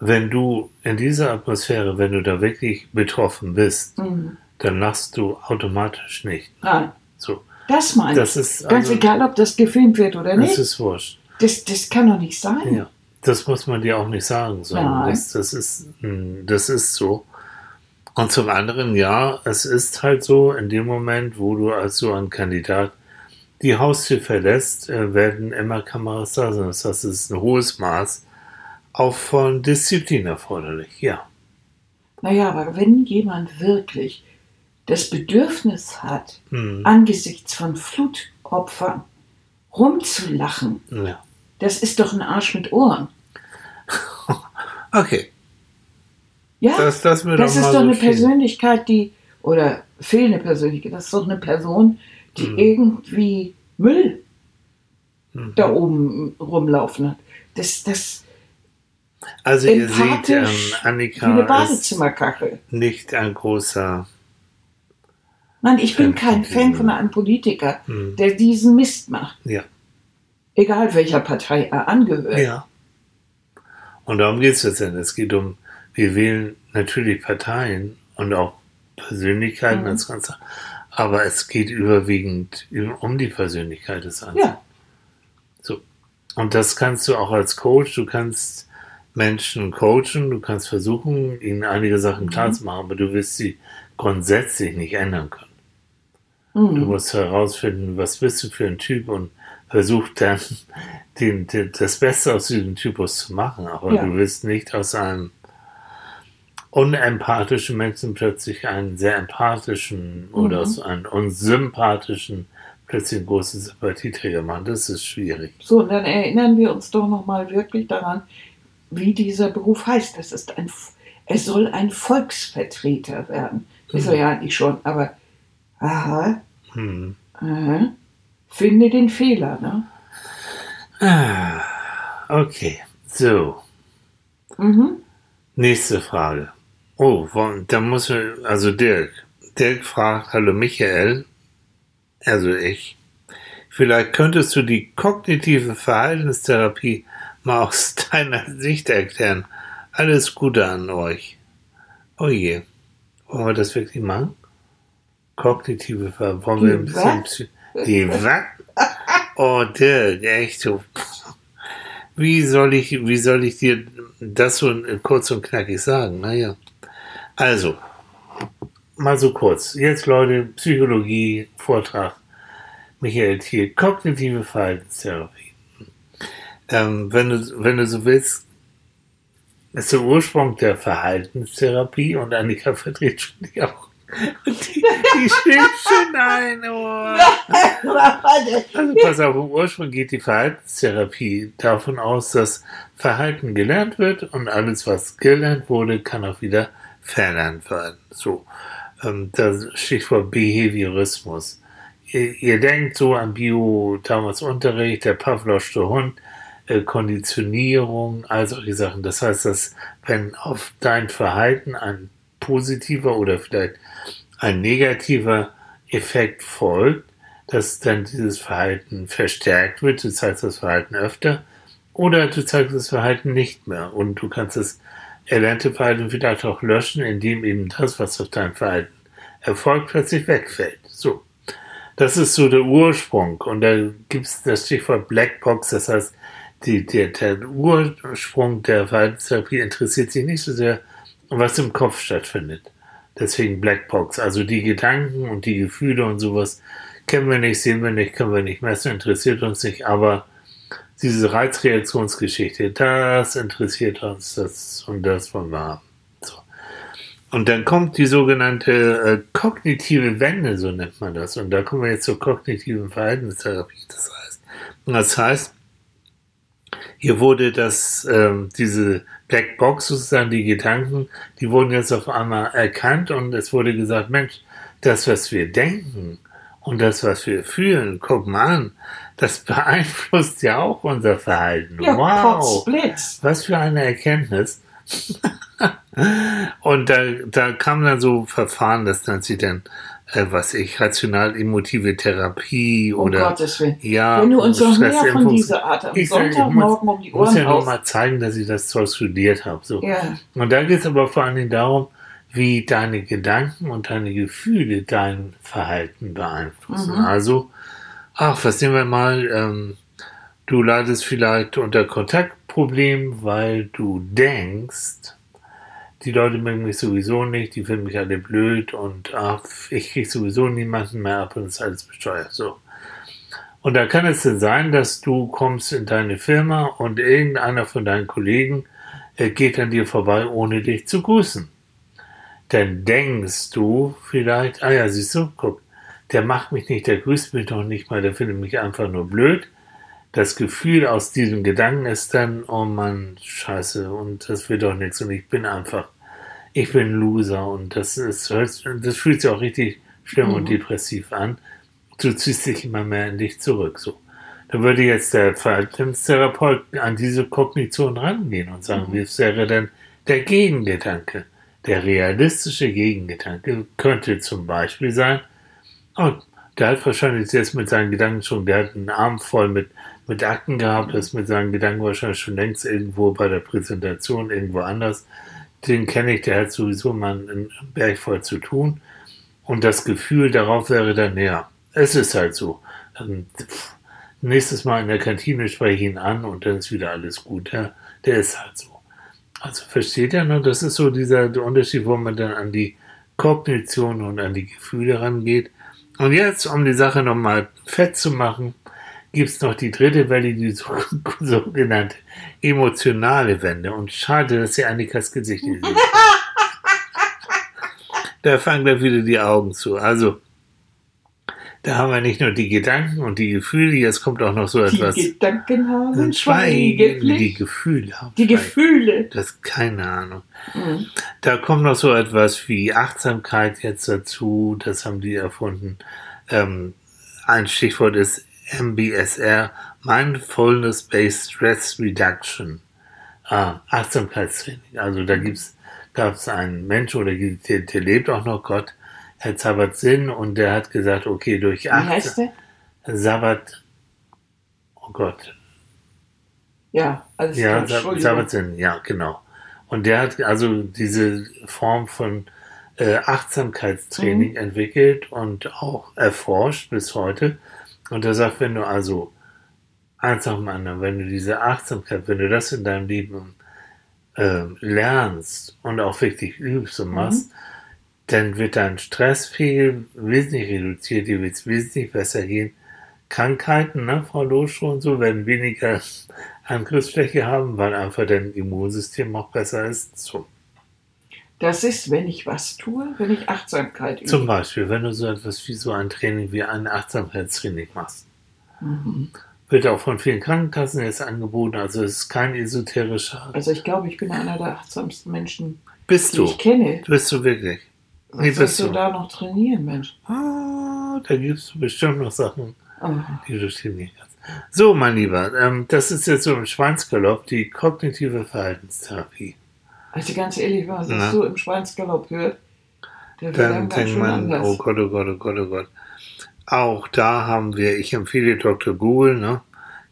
Speaker 1: wenn du in dieser Atmosphäre, wenn du da wirklich betroffen bist,
Speaker 2: mh,
Speaker 1: dann lachst du automatisch nicht.
Speaker 2: nein,
Speaker 1: So,
Speaker 2: das meine
Speaker 1: das
Speaker 2: ich.
Speaker 1: ist
Speaker 2: Ganz
Speaker 1: also,
Speaker 2: egal, ob das gefilmt wird oder
Speaker 1: das
Speaker 2: nicht,
Speaker 1: ist wurscht.
Speaker 2: das, das kann doch nicht sein.
Speaker 1: Ja, das muss man dir auch nicht sagen, sondern das, das ist, mh, das ist so. Und zum anderen, ja, es ist halt so, in dem Moment, wo du als so ein Kandidat die Haustür verlässt, äh, werden immer Kameras da sein. Das heißt, es ist ein hohes Maß auch von Disziplin erforderlich, ja.
Speaker 2: Naja, aber wenn jemand wirklich das Bedürfnis hat,
Speaker 1: Hm,
Speaker 2: angesichts von Flutopfern rumzulachen,
Speaker 1: ja.
Speaker 2: das ist doch ein Arsch mit Ohren. (laughs)
Speaker 1: Okay,
Speaker 2: Ja,
Speaker 1: das, das
Speaker 2: das ist doch
Speaker 1: so
Speaker 2: eine
Speaker 1: stehen.
Speaker 2: Persönlichkeit, die, oder fehlende Persönlichkeit, das ist doch eine Person, die
Speaker 1: Mhm.
Speaker 2: irgendwie Müll
Speaker 1: Mhm.
Speaker 2: da oben rumlaufen hat. Das, das
Speaker 1: Also ihr seht, ähm, Annika ist nicht ein großer
Speaker 2: Nein, ich bin kein Fan von einem Politiker,
Speaker 1: Hm,
Speaker 2: der diesen Mist macht.
Speaker 1: Ja.
Speaker 2: Egal welcher Partei er angehört.
Speaker 1: Ja. Und darum geht es letztendlich. Es geht um, wir wählen natürlich Parteien und auch Persönlichkeiten
Speaker 2: Mhm.
Speaker 1: als Ganze, aber es geht überwiegend um die Persönlichkeit des anderen.
Speaker 2: Ja.
Speaker 1: So. Und das kannst du auch als Coach, du kannst Menschen coachen, du kannst versuchen, ihnen einige Sachen
Speaker 2: Mhm.
Speaker 1: klarzumachen, aber du wirst sie grundsätzlich nicht ändern können. Du
Speaker 2: Mhm.
Speaker 1: musst herausfinden, was bist du für ein Typ und versuch dann (laughs) den, den, das Beste aus diesem Typus zu machen. Aber
Speaker 2: Ja.
Speaker 1: du wirst nicht aus einem unempathischen Menschen plötzlich einen sehr empathischen oder
Speaker 2: Mhm.
Speaker 1: aus einem unsympathischen plötzlich einen großen Sympathieträger machen. Das ist schwierig.
Speaker 2: So, und dann erinnern wir uns doch nochmal wirklich daran, wie dieser Beruf heißt. Das ist ein, er soll ein Volksvertreter werden. Ist er ja eigentlich schon, aber aha,
Speaker 1: Hm.
Speaker 2: aha, finde den Fehler, ne?
Speaker 1: Ah, okay, so.
Speaker 2: Mhm.
Speaker 1: Nächste Frage. Oh, da muss man, also Dirk. Dirk fragt, hallo Michael, also ich. Vielleicht könntest du die kognitive Verhaltenstherapie mal aus (laughs) deiner Sicht erklären. Alles Gute an euch. Oh je. Wollen wir das wirklich machen? Kognitive Verhalten. Wollen wir ein bisschen... Psy- Die was? (laughs) Oh, Dirk, echt so. Wie soll ich, wie soll ich dir das so kurz und knackig sagen? Naja. Also, mal so kurz. Jetzt, Leute, Psychologie, Vortrag. Michael Thiel, kognitive Verhaltenstherapie. Ähm, wenn, du, wenn du so willst, ist der Ursprung der Verhaltenstherapie und Annika verdreht schon die Augen. Und die, die schläft schon ein. Oh. Also pass auf, im Ursprung geht die Verhaltenstherapie davon aus, dass Verhalten gelernt wird und alles, was gelernt wurde, kann auch wieder verlernt werden. So, ähm, das Stichwort Behaviorismus. Ihr, ihr denkt so an Bio, damals Unterricht, der Pavlovsche Hund, äh, Konditionierung, all solche Sachen. Das heißt, dass wenn auf dein Verhalten ein positiver oder vielleicht ein negativer Effekt folgt, dass dann dieses Verhalten verstärkt wird, du zeigst das Verhalten öfter oder du zeigst das Verhalten nicht mehr und du kannst erlernte Verhalten vielleicht auch löschen, indem eben das, was auf dein Verhalten erfolgt, plötzlich wegfällt. So. Das ist so der Ursprung. Und da gibt es das Stichwort Blackbox, das heißt, die, der, der Ursprung der Verhaltenstherapie interessiert sich nicht so sehr, was im Kopf stattfindet. Deswegen Blackbox. Also die Gedanken und die Gefühle und sowas kennen wir nicht, sehen wir nicht, können wir nicht messen, interessiert uns nicht, aber diese Reizreaktionsgeschichte, das interessiert uns, das und das wollen wir haben. So. Und dann kommt die sogenannte äh, kognitive Wende, so nennt man das. Und da kommen wir jetzt zur kognitiven Verhaltenstherapie. Das heißt, das heißt, hier wurde das, ähm, diese Black Box sozusagen, die Gedanken, die wurden jetzt auf einmal erkannt und es wurde gesagt, Mensch, das, was wir denken und das, was wir fühlen, guck mal an, das beeinflusst ja auch unser Verhalten. Ja, wow, was für eine Erkenntnis. (laughs) und da, da kam dann so Verfahren, das nennt sich dann äh, was ich, rational-emotive Therapie um oder.
Speaker 2: Gottes Willen. Ja, Wenn du uns noch mehr von dieser Art am Sonntagmorgen
Speaker 1: um die Ohren Ich muss ja nur mal zeigen, dass ich das Zeug studiert habe. So. Ja. Und da geht es aber vor allen Dingen darum, wie deine Gedanken und deine Gefühle dein Verhalten beeinflussen. Mhm. Also, ach, was nehmen wir mal, ähm, du leidest vielleicht unter Kontaktproblemen, weil du denkst, die Leute mögen mich sowieso nicht, die finden mich alle blöd und ach, ich kriege sowieso niemanden mehr ab und ist alles besteuert. So. Und da kann es denn sein, dass du kommst in deine Firma und irgendeiner von deinen Kollegen äh, geht an dir vorbei, ohne dich zu grüßen. Dann denkst du vielleicht, ah ja, siehst du, guck, der macht mich nicht, der grüßt mich noch nicht mal, der findet mich einfach nur blöd das Gefühl aus diesem Gedanken ist dann, oh Mann, scheiße, und das wird doch nichts und ich bin einfach, ich bin Loser und das ist, das fühlt sich auch richtig schlimm mhm. und depressiv an. Du ziehst dich immer mehr in dich zurück, so. Da würde jetzt der Verhaltenstherapeut an diese Kognition rangehen und sagen, mhm. wie wäre denn der Gegengedanke? Der realistische Gegengedanke könnte zum Beispiel sein, oh, der hat wahrscheinlich jetzt mit seinen Gedanken schon, der hat einen Arm voll mit mit Akten gehabt, ist mit seinen Gedanken wahrscheinlich schon längst irgendwo bei der Präsentation irgendwo anders. Den kenne ich, der hat sowieso mal einen Berg voll zu tun. Und das Gefühl darauf wäre dann, ja, es ist halt so. Nächstes Mal in der Kantine spreche ich ihn an und dann ist wieder alles gut. Ja, der ist halt so. Also versteht er, ne? Das ist so dieser Unterschied, wo man dann an die Kognition und an die Gefühle rangeht. Und jetzt, um die Sache nochmal fett zu machen, gibt es noch die dritte Welle, die (laughs) sogenannte emotionale Wende. Und schade, dass sie Annikas Gesicht nicht sieht. (laughs) da fangen da wieder die Augen zu. Also, da haben wir nicht nur die Gedanken und die Gefühle, jetzt kommt auch noch so etwas.
Speaker 2: Die Gedanken haben
Speaker 1: Schweigen. Die Gefühle haben
Speaker 2: Die Gefühle.
Speaker 1: Das ist keine Ahnung. Mhm. Da kommt noch so etwas wie Achtsamkeit jetzt dazu. Das haben die erfunden. Ähm, ein Stichwort ist MBSR, Mindfulness-Based Stress Reduction, äh, Achtsamkeitstraining. Also da gibt's, gab es einen Mensch oder der, der lebt auch noch Gott, Herr Sabbat Sinn und der hat gesagt, okay, durch
Speaker 2: Acht. Wie heißt der?
Speaker 1: Sabbat, oh Gott.
Speaker 2: Ja, alles
Speaker 1: Ja, Sabbat Sinn, ja, genau. Und der hat also diese Form von äh, Achtsamkeitstraining mhm. entwickelt und auch erforscht bis heute. Und er sagt, wenn du also eins nach dem anderen, wenn du diese Achtsamkeit, wenn du das in deinem Leben äh, lernst und auch wirklich übst und machst, mhm. Dann wird dein Stresspegel wesentlich reduziert, dir wird es wesentlich besser gehen. Krankheiten, ne, Frau Losch und so, werden weniger (laughs) Angriffsfläche haben, weil einfach dein Immunsystem auch besser ist. So.
Speaker 2: Das ist, wenn ich was tue, wenn ich Achtsamkeit übe.
Speaker 1: Zum Beispiel, wenn du so etwas wie so ein Training wie ein Achtsamkeitstraining machst. Mhm. Wird auch von vielen Krankenkassen jetzt angeboten, also es ist kein esoterischer.
Speaker 2: Also ich glaube, ich bin einer der achtsamsten Menschen.
Speaker 1: Bist
Speaker 2: die
Speaker 1: du?
Speaker 2: ich kenne.
Speaker 1: Bist du wirklich?
Speaker 2: Was
Speaker 1: bist
Speaker 2: du da noch trainieren, Mensch?
Speaker 1: Ah, da gibt es bestimmt noch Sachen,
Speaker 2: Oh.
Speaker 1: die du trainieren kannst. So, mein Lieber, ähm, das ist jetzt so im Schweinsgalopp die kognitive Verhaltenstherapie.
Speaker 2: Also ganz ehrlich, das
Speaker 1: Na?
Speaker 2: so im Schweinsgalopp hört, der
Speaker 1: Dann denkt man,
Speaker 2: anders.
Speaker 1: oh Gott, oh Gott, oh Gott, oh Gott. Auch da haben wir, ich empfehle Dr. Google, ne?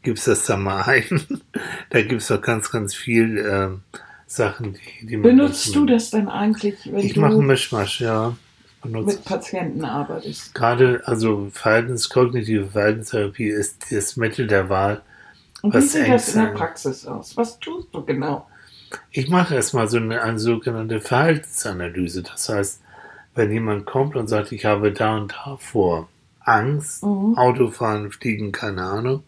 Speaker 1: Gib's das da mal ein. (laughs) da gibt's doch ganz, ganz viel ähm, Sachen, die, die man
Speaker 2: Benutzt du das dann eigentlich, wenn
Speaker 1: Ich
Speaker 2: du
Speaker 1: mache Mischmasch, ja.
Speaker 2: Mit Patienten arbeitest?
Speaker 1: Gerade, also Verhaltens, kognitive Verhaltenstherapie ist das Mittel der Wahl.
Speaker 2: Und wie sieht das in der Praxis aus? Was tust du genau?
Speaker 1: Ich mache erstmal so eine, eine sogenannte Verhaltensanalyse. Das heißt, wenn jemand kommt und sagt, ich habe da und da vor Angst,
Speaker 2: Mhm.
Speaker 1: Autofahren, Fliegen, keine Ahnung,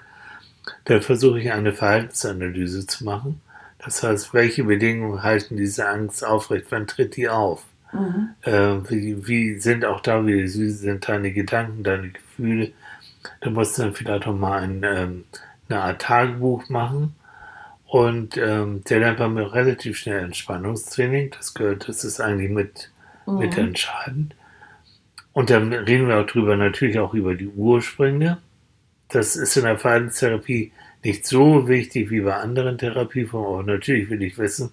Speaker 1: dann versuche ich eine Verhaltensanalyse zu machen. Das heißt, welche Bedingungen halten diese Angst aufrecht? Wann tritt die auf?
Speaker 2: Mhm.
Speaker 1: äh, wie, wie sind auch da, wie süß sind deine Gedanken, deine Gefühle. Du musst dann vielleicht auch mal ein, ähm, eine Art Tagebuch machen. Und ähm, der lernt bei mir relativ schnell Entspannungstraining. Das gehört, das ist eigentlich mit, mit
Speaker 2: Mhm.
Speaker 1: entscheidend. Und dann reden wir auch drüber, natürlich auch über die Ursprünge. Das ist in der Verhaltenstherapie nicht so wichtig wie bei anderen Therapieformen, aber natürlich will ich wissen,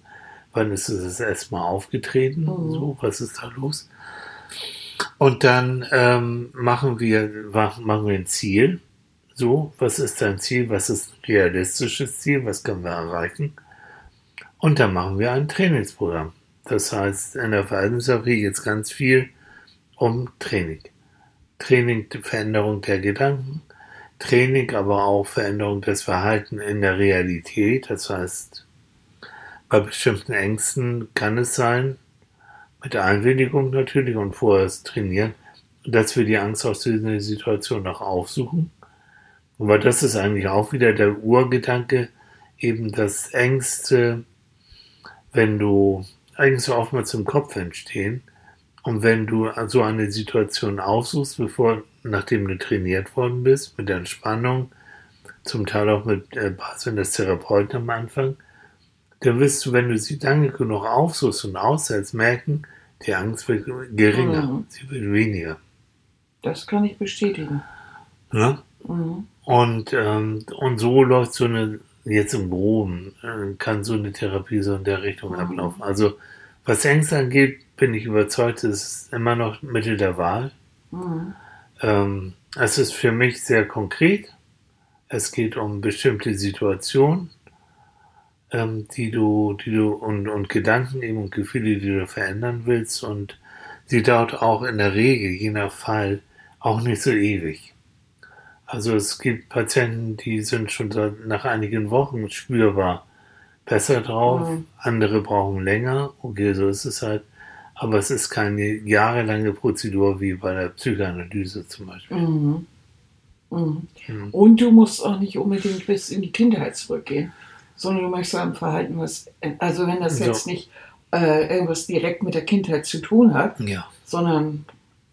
Speaker 1: wann ist es das erstmal aufgetreten,
Speaker 2: Mhm.
Speaker 1: so, was ist da los? Und dann ähm, machen wir mach- machen wir ein Ziel. So, was ist dein Ziel? Was ist ein realistisches Ziel? Was können wir erreichen? Und dann machen wir ein Trainingsprogramm. Das heißt, in der Verhaltenstherapie geht es ganz viel um Training. Training, Veränderung der Gedanken, Training, aber auch Veränderung des Verhaltens in der Realität. Das heißt, bei bestimmten Ängsten kann es sein, mit der Einwilligung natürlich und vorher trainieren, dass wir die Angst aus dieser Situation noch aufsuchen. Aber das ist eigentlich auch wieder der Urgedanke, eben dass Ängste, wenn du Ängste oftmals im Kopf entstehen und wenn du so eine Situation aufsuchst, bevor, nachdem du trainiert worden bist, mit Entspannung, zum Teil auch mit äh, Basis des Therapeuten am Anfang, dann wirst du, wenn du sie lange genug aufsuchst und aushältst, merken, die Angst wird geringer,
Speaker 2: Mhm.
Speaker 1: sie wird weniger.
Speaker 2: Das kann ich bestätigen.
Speaker 1: Ne?
Speaker 2: Mhm.
Speaker 1: Und, ähm, und so läuft so eine, jetzt im Groben, äh, kann so eine Therapie so in der Richtung
Speaker 2: Mhm.
Speaker 1: ablaufen. Also, was Ängste angeht, bin ich überzeugt, es ist immer noch Mittel der Wahl.
Speaker 2: Mhm.
Speaker 1: Ähm, es ist für mich sehr konkret. Es geht um bestimmte Situationen, ähm, die du, die du und, und Gedanken eben und Gefühle, die du verändern willst. Und sie dauert auch in der Regel, je nach Fall, auch nicht so ewig. Also es gibt Patienten, die sind schon nach einigen Wochen spürbar besser drauf.
Speaker 2: Mhm.
Speaker 1: Andere brauchen länger. Okay, so ist es halt. Aber es ist keine jahrelange Prozedur wie bei der Psychoanalyse zum Beispiel.
Speaker 2: Mhm. Mhm.
Speaker 1: Mhm.
Speaker 2: Und du musst auch nicht unbedingt bis in die Kindheit zurückgehen, sondern du möchtest am Verhalten was, also wenn das
Speaker 1: So.
Speaker 2: jetzt nicht äh, irgendwas direkt mit der Kindheit zu tun hat,
Speaker 1: Ja,
Speaker 2: sondern,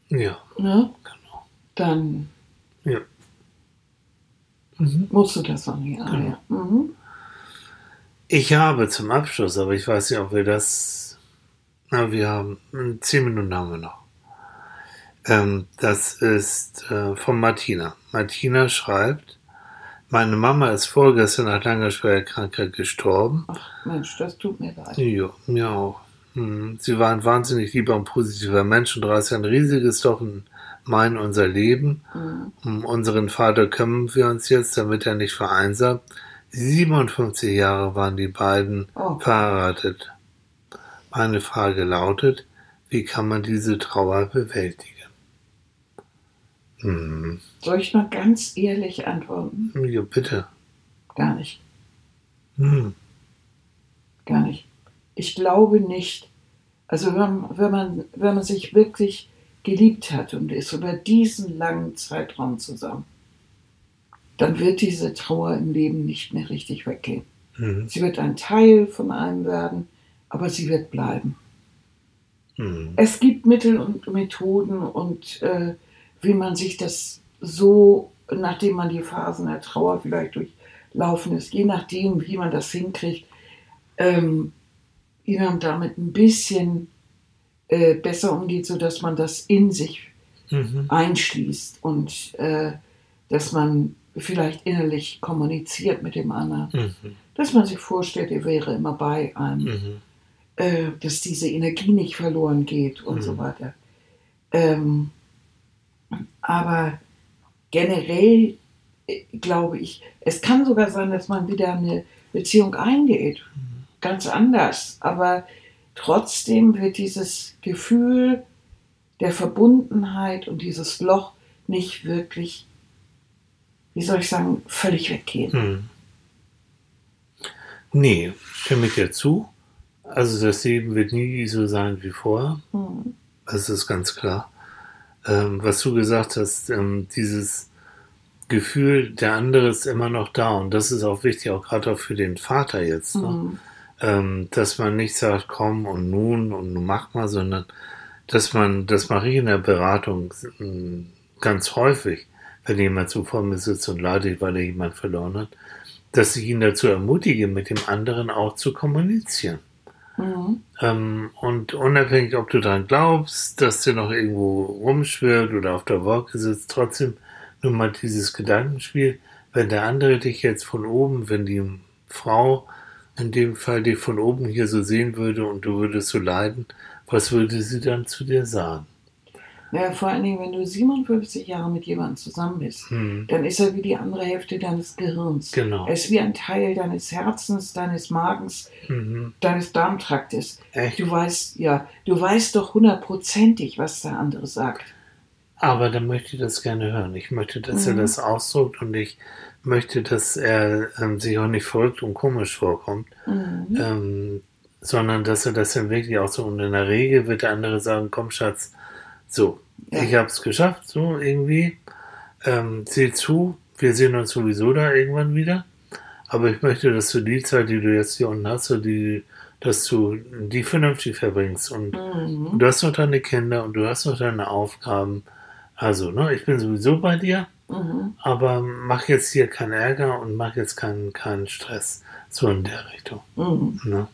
Speaker 1: ja,
Speaker 2: ne,
Speaker 1: genau.
Speaker 2: dann
Speaker 1: Ja. Mhm.
Speaker 2: musst du das auch nicht. Ah,
Speaker 1: Genau.
Speaker 2: ja. mhm.
Speaker 1: Ich habe zum Abschluss, aber ich weiß nicht, ob wir das. Na, wir haben. hm, Zehn Minuten haben wir noch. Ähm, das ist äh, von Martina. Martina schreibt: Meine Mama ist vorgestern nach langer schwerer Krankheit gestorben.
Speaker 2: Ach Mensch, das tut mir leid.
Speaker 1: Ja, mir auch. Hm, Sie war ein wahnsinnig lieber und positiver Mensch und reißt ein riesiges Loch in mein, unser Leben.
Speaker 2: Mhm.
Speaker 1: Um unseren Vater kümmern wir uns jetzt, damit er nicht vereinsamt. 57 Jahre waren die beiden
Speaker 2: Oh.
Speaker 1: verheiratet. Meine Frage lautet, wie kann man diese Trauer bewältigen? Hm,
Speaker 2: Soll ich mal ganz ehrlich antworten?
Speaker 1: ja, bitte.
Speaker 2: Gar nicht.
Speaker 1: Hm,
Speaker 2: Gar nicht. Ich glaube nicht. Also wenn, wenn, man, wenn man sich wirklich geliebt hat und ist über diesen langen Zeitraum zusammen, dann wird diese Trauer im Leben nicht mehr richtig weggehen.
Speaker 1: hm,
Speaker 2: Sie wird ein Teil von einem werden, aber sie wird bleiben.
Speaker 1: hm,
Speaker 2: Es gibt Mittel und Methoden und äh, wie man sich das so, nachdem man die Phasen der Trauer vielleicht durchlaufen ist, je nachdem, wie man das hinkriegt, ähm, man damit ein bisschen äh, besser umgeht, sodass man das in sich
Speaker 1: Mhm.
Speaker 2: einschließt und äh, dass man vielleicht innerlich kommuniziert mit dem anderen.
Speaker 1: Mhm.
Speaker 2: Dass man sich vorstellt, er wäre immer bei einem,
Speaker 1: Mhm.
Speaker 2: Äh, dass diese Energie nicht verloren geht und
Speaker 1: Mhm.
Speaker 2: so weiter. Ähm, aber generell äh, glaube ich, es kann sogar sein, dass man wieder eine Beziehung eingeht. Ganz anders. Aber trotzdem wird dieses Gefühl der Verbundenheit und dieses Loch nicht wirklich, wie soll ich sagen, völlig weggehen.
Speaker 1: Mhm. Nee, stimme ich dir zu. Also das Leben wird nie so sein wie vorher.
Speaker 2: Mhm.
Speaker 1: Das ist ganz klar. Ähm, was du gesagt hast, ähm, dieses Gefühl, der andere ist immer noch da. Und das ist auch wichtig, auch gerade auch für den Vater jetzt. Ne?
Speaker 2: Mhm.
Speaker 1: ähm, dass man nicht sagt, komm und nun und nun mach mal, sondern dass man, das mache ich in der Beratung ähm, ganz häufig, wenn jemand so vor mir sitzt und leidet, weil er jemand verloren hat, dass ich ihn dazu ermutige, mit dem anderen auch zu kommunizieren.
Speaker 2: Mhm.
Speaker 1: Ähm, und unabhängig, ob du daran glaubst, dass der noch irgendwo rumschwirrt oder auf der Wolke sitzt, trotzdem nur mal dieses Gedankenspiel, wenn der andere dich jetzt von oben, wenn die Frau in dem Fall dich von oben hier so sehen würde und du würdest so leiden, was würde sie dann zu dir sagen?
Speaker 2: Ja, vor allen Dingen, wenn du 57 Jahre mit jemandem zusammen bist,
Speaker 1: Hm,
Speaker 2: dann ist er wie die andere Hälfte deines Gehirns.
Speaker 1: Genau.
Speaker 2: Er ist wie ein Teil deines Herzens, deines Magens,
Speaker 1: mhm.
Speaker 2: deines Darmtraktes.
Speaker 1: Echt?
Speaker 2: Du weißt, ja, du weißt doch hundertprozentig, was der andere sagt.
Speaker 1: Aber dann möchte ich das gerne hören. Ich möchte, dass er
Speaker 2: Mhm.
Speaker 1: das ausdruckt und ich möchte, dass er ähm, sich auch nicht verrückt und komisch vorkommt.
Speaker 2: Mhm.
Speaker 1: ähm, sondern dass er das dann wirklich auch so und in der Regel wird der andere sagen, komm Schatz, so,
Speaker 2: Ja.
Speaker 1: ich habe es geschafft, so irgendwie, ähm, sieh zu, wir sehen uns sowieso da irgendwann wieder, aber ich möchte, dass du die Zeit, die du jetzt hier unten hast, so die, dass du die vernünftig verbringst und
Speaker 2: Mhm.
Speaker 1: du hast noch deine Kinder und du hast noch deine Aufgaben, also, ne, ich bin sowieso bei dir,
Speaker 2: Mhm.
Speaker 1: aber mach jetzt hier keinen Ärger und mach jetzt keinen, keinen Stress, so in der Richtung,
Speaker 2: Mhm.
Speaker 1: ne?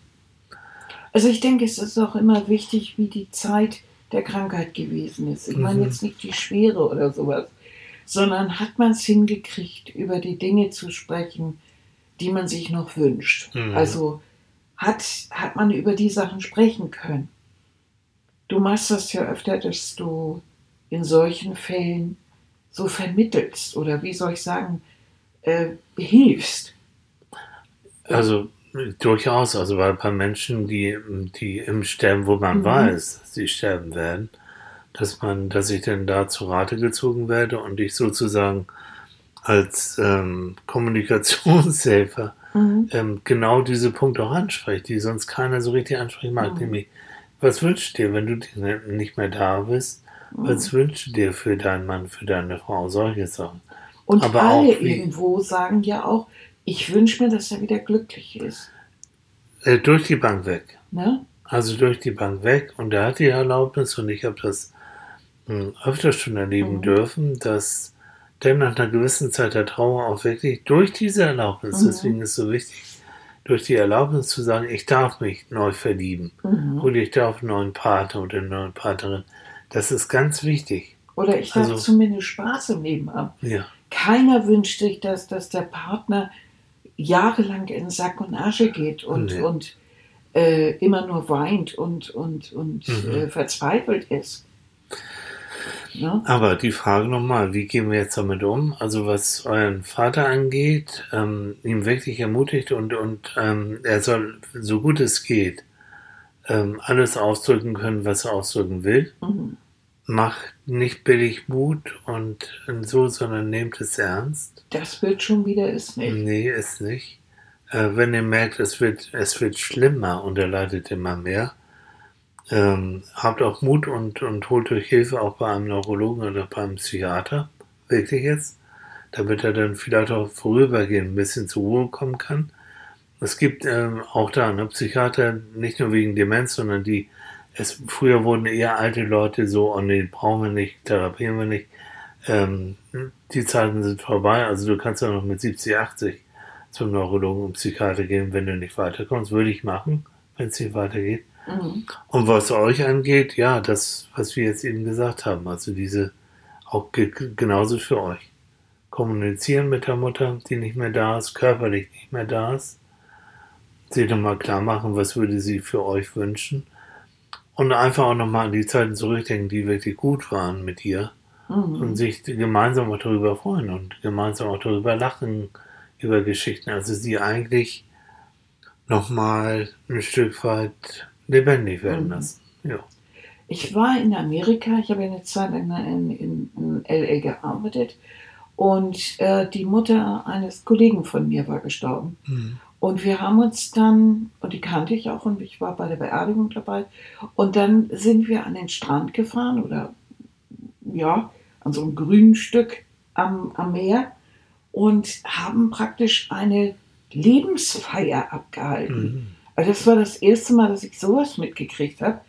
Speaker 2: Also ich denke, es ist auch immer wichtig, wie die Zeit der Krankheit gewesen ist. Ich meine
Speaker 1: Mhm.
Speaker 2: jetzt nicht die Schwere oder sowas, sondern hat man es hingekriegt, über die Dinge zu sprechen, die man sich noch wünscht.
Speaker 1: Mhm.
Speaker 2: Also hat, hat man über die Sachen sprechen können. Du machst das ja öfter, dass du in solchen Fällen so vermittelst oder wie soll ich sagen, äh, hilfst.
Speaker 1: Also durchaus, also weil ein paar Menschen, die, die im Sterben, wo man
Speaker 2: Mhm.
Speaker 1: weiß, dass sie sterben werden, dass man, dass ich dann da zu Rate gezogen werde und ich sozusagen als ähm, Kommunikationshelfer
Speaker 2: Mhm.
Speaker 1: ähm, genau diese Punkte auch anspreche, die sonst keiner so richtig ansprechen mag.
Speaker 2: Mhm.
Speaker 1: Nämlich, was wünschst du dir, wenn du nicht mehr da bist? Was wünschst du dir für deinen Mann, für deine Frau? Solche Sachen.
Speaker 2: Und
Speaker 1: aber
Speaker 2: alle
Speaker 1: auch
Speaker 2: irgendwo sagen ja auch, ich wünsche mir, dass er wieder glücklich ist.
Speaker 1: Äh, durch die Bank weg.
Speaker 2: Ne?
Speaker 1: Also durch die Bank weg und er hat die Erlaubnis und ich habe das mh, öfter schon erleben
Speaker 2: Mhm.
Speaker 1: dürfen, dass der nach einer gewissen Zeit der Trauer auch wirklich durch diese Erlaubnis,
Speaker 2: Mhm.
Speaker 1: deswegen ist es so wichtig, durch die Erlaubnis zu sagen, ich darf mich neu verlieben
Speaker 2: Mhm.
Speaker 1: oder ich darf einen neuen Partner oder eine neue Partnerin, das ist ganz wichtig.
Speaker 2: Oder ich darf
Speaker 1: Also-
Speaker 2: zumindest Spaß im Leben haben.
Speaker 1: Ja,
Speaker 2: Keiner wünscht sich, dass, dass der Partner jahrelang in Sack und Asche geht und,
Speaker 1: Nee.
Speaker 2: und äh, immer nur weint und, und, und
Speaker 1: Mhm.
Speaker 2: äh, verzweifelt ist. Ne?
Speaker 1: aber die Frage nochmal, wie gehen wir jetzt damit um? Also was euren Vater angeht, ähm, ihm wirklich ermutigt und, und ähm, er soll, so gut es geht, ähm, alles ausdrücken können, was er ausdrücken will.
Speaker 2: Mhm.
Speaker 1: Macht nicht billig Mut und so, sondern nehmt es ernst.
Speaker 2: Das wird schon wieder ist nicht.
Speaker 1: Nee, ist nicht. Äh, wenn ihr merkt, es wird, es wird schlimmer und er leidet immer mehr, ähm, habt auch Mut und, und holt euch Hilfe auch bei einem Neurologen oder beim Psychiater. Wirklich jetzt. Damit er dann vielleicht auch vorübergehend ein bisschen zur Ruhe kommen kann. Es gibt ähm, auch da ne, Psychiater, nicht nur wegen Demenz, sondern die, es, früher wurden eher alte Leute so, oh nee, brauchen wir nicht, therapieren wir nicht. Ähm, die Zeiten sind vorbei, also du kannst ja noch mit 70, 80 zum Neurologen und Psychiater gehen, wenn du nicht weiterkommst, würde ich machen, wenn es hier weitergeht.
Speaker 2: Mhm.
Speaker 1: Und was euch angeht, ja, das, was wir jetzt eben gesagt haben, also diese, auch ge genauso für euch. Kommunizieren mit der Mutter, die nicht mehr da ist, körperlich nicht mehr da ist. Sie nochmal klar machen, was würde sie für euch wünschen. Und einfach auch nochmal an die Zeiten zurückdenken, die wirklich gut waren mit ihr.
Speaker 2: Mhm.
Speaker 1: Und sich gemeinsam auch darüber freuen und gemeinsam auch darüber lachen, über Geschichten. Also sie eigentlich nochmal ein Stück weit lebendig werden
Speaker 2: Mhm.
Speaker 1: lassen. Ja.
Speaker 2: Ich war in Amerika, ich habe eine Zeit lang in, in, in LA gearbeitet und äh, die Mutter eines Kollegen von mir war gestorben.
Speaker 1: Mhm.
Speaker 2: Und wir haben uns dann, und die kannte ich auch, und ich war bei der Beerdigung dabei, und dann sind wir an den Strand gefahren oder ja, an so einem grünen Stück am, am Meer und haben praktisch eine Lebensfeier abgehalten.
Speaker 1: Mhm.
Speaker 2: Also das war das erste Mal, dass ich sowas mitgekriegt habe,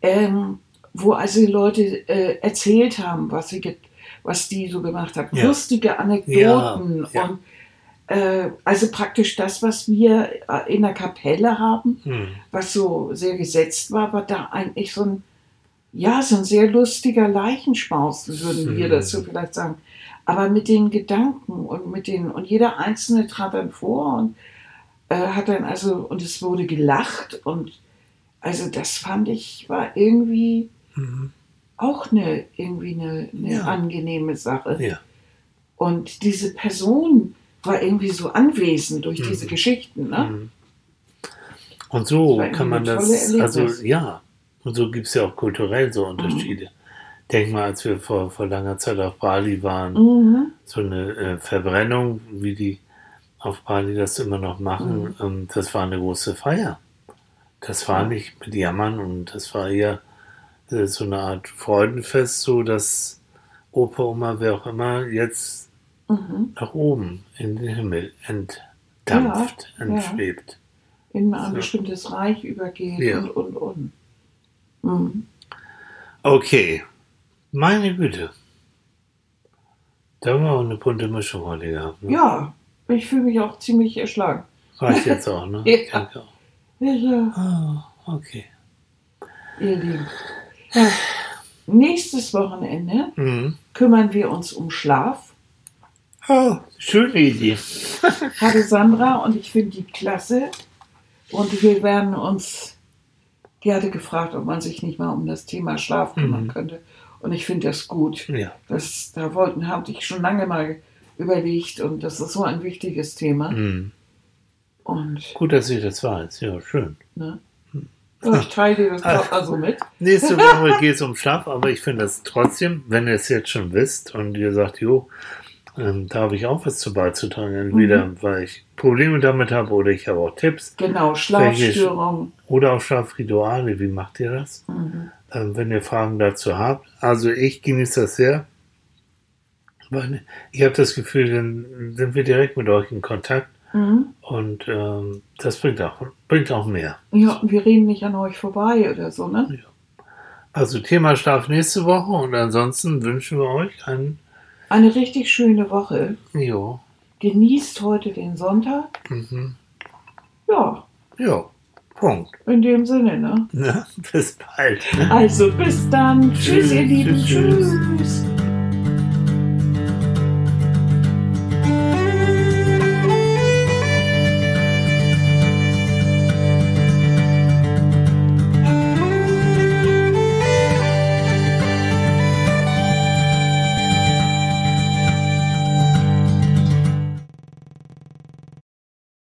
Speaker 2: ähm, wo also die Leute äh, erzählt haben, was sie was die so gemacht haben,
Speaker 1: Ja.
Speaker 2: lustige Anekdoten
Speaker 1: Ja, ja.
Speaker 2: und also praktisch das, was wir äh, in der Kapelle haben,
Speaker 1: Mhm.
Speaker 2: was so sehr gesetzt war, war da eigentlich so ein ja so ein sehr lustiger Leichenschmaus, würden wir
Speaker 1: Hm.
Speaker 2: dazu vielleicht sagen. Aber mit den Gedanken und mit den und jeder einzelne trat dann vor und äh, hat dann also und es wurde gelacht und also das fand ich war irgendwie
Speaker 1: Mhm.
Speaker 2: auch eine irgendwie eine, eine
Speaker 1: Ja.
Speaker 2: angenehme Sache
Speaker 1: Ja.
Speaker 2: und diese Person war irgendwie so anwesend durch
Speaker 1: Mhm.
Speaker 2: diese Geschichten ne
Speaker 1: Mhm. Und so kann man das, also ja, und so gibt es ja auch kulturell so Unterschiede. Denk mal, als wir vor, vor langer Zeit auf Bali waren,
Speaker 2: mhm.
Speaker 1: so eine äh, Verbrennung, wie die auf Bali das immer noch machen,
Speaker 2: Mhm.
Speaker 1: ähm, das war eine große Feier. Das war nicht mit Jammern und das war eher äh, so eine Art Freudenfest, so dass Opa, Oma, wer auch immer, jetzt
Speaker 2: Mhm.
Speaker 1: nach oben in den Himmel entdampft,
Speaker 2: Ja, ja.
Speaker 1: entschwebt.
Speaker 2: in ein
Speaker 1: So.
Speaker 2: bestimmtes Reich übergehen
Speaker 1: Ja.
Speaker 2: und und und mhm.
Speaker 1: Okay, meine Güte. Da haben wir auch eine bunte Mischung heute gehabt. Ne?
Speaker 2: ja ich fühle mich auch ziemlich erschlagen
Speaker 1: Reicht jetzt (laughs) auch, ne?
Speaker 2: Ja.
Speaker 1: Ich denke auch.
Speaker 2: ja, ja.
Speaker 1: Ah, okay.
Speaker 2: ihr Lieben ja. nächstes Wochenende
Speaker 1: Mhm.
Speaker 2: kümmern wir uns um Schlaf
Speaker 1: Oh, schöne Idee. (laughs)
Speaker 2: hatte Sandra und ich finde die klasse. Und wir werden uns, die hatte gefragt, ob man sich nicht mal um das Thema Schlaf kümmern
Speaker 1: Mhm.
Speaker 2: könnte. Und ich finde das gut.
Speaker 1: Ja.
Speaker 2: Das, da wollten, habe ich schon lange mal überlegt und das ist so ein wichtiges Thema.
Speaker 1: Mhm.
Speaker 2: Und
Speaker 1: Gut, dass ich das weiß. Ja, schön.
Speaker 2: ne, ja, ich teile dir das doch also mit. (laughs)
Speaker 1: Nächste Woche geht es um Schlaf, aber ich finde das trotzdem, wenn ihr es jetzt schon wisst und ihr sagt, jo, ähm, da habe ich auch was zu beizutragen. Entweder
Speaker 2: Mhm.
Speaker 1: weil ich Probleme damit habe oder ich habe auch Tipps
Speaker 2: Genau, Schlafstörungen.
Speaker 1: oder auch Schlafrituale. Wie macht ihr das?
Speaker 2: Mhm.
Speaker 1: ähm, wenn ihr Fragen dazu habt. Also ich genieße das sehr. Weil ich habe das Gefühl, dann sind wir direkt mit euch in Kontakt
Speaker 2: Mhm.
Speaker 1: und ähm, das bringt auch, bringt auch mehr.
Speaker 2: Ja, wir reden nicht an euch vorbei oder so, ne?
Speaker 1: Also Thema Schlaf nächste Woche und ansonsten wünschen wir euch ein
Speaker 2: Eine richtig schöne Woche.
Speaker 1: Jo.
Speaker 2: Genießt heute den Sonntag.
Speaker 1: Mhm.
Speaker 2: Ja,
Speaker 1: Jo. Punkt.
Speaker 2: in dem Sinne, ne? (laughs)
Speaker 1: Na, bis bald. Ne?
Speaker 2: Also bis dann. Tschüss,
Speaker 1: Tschüss,
Speaker 2: ihr Lieben.
Speaker 1: tschüss.
Speaker 2: tschüss.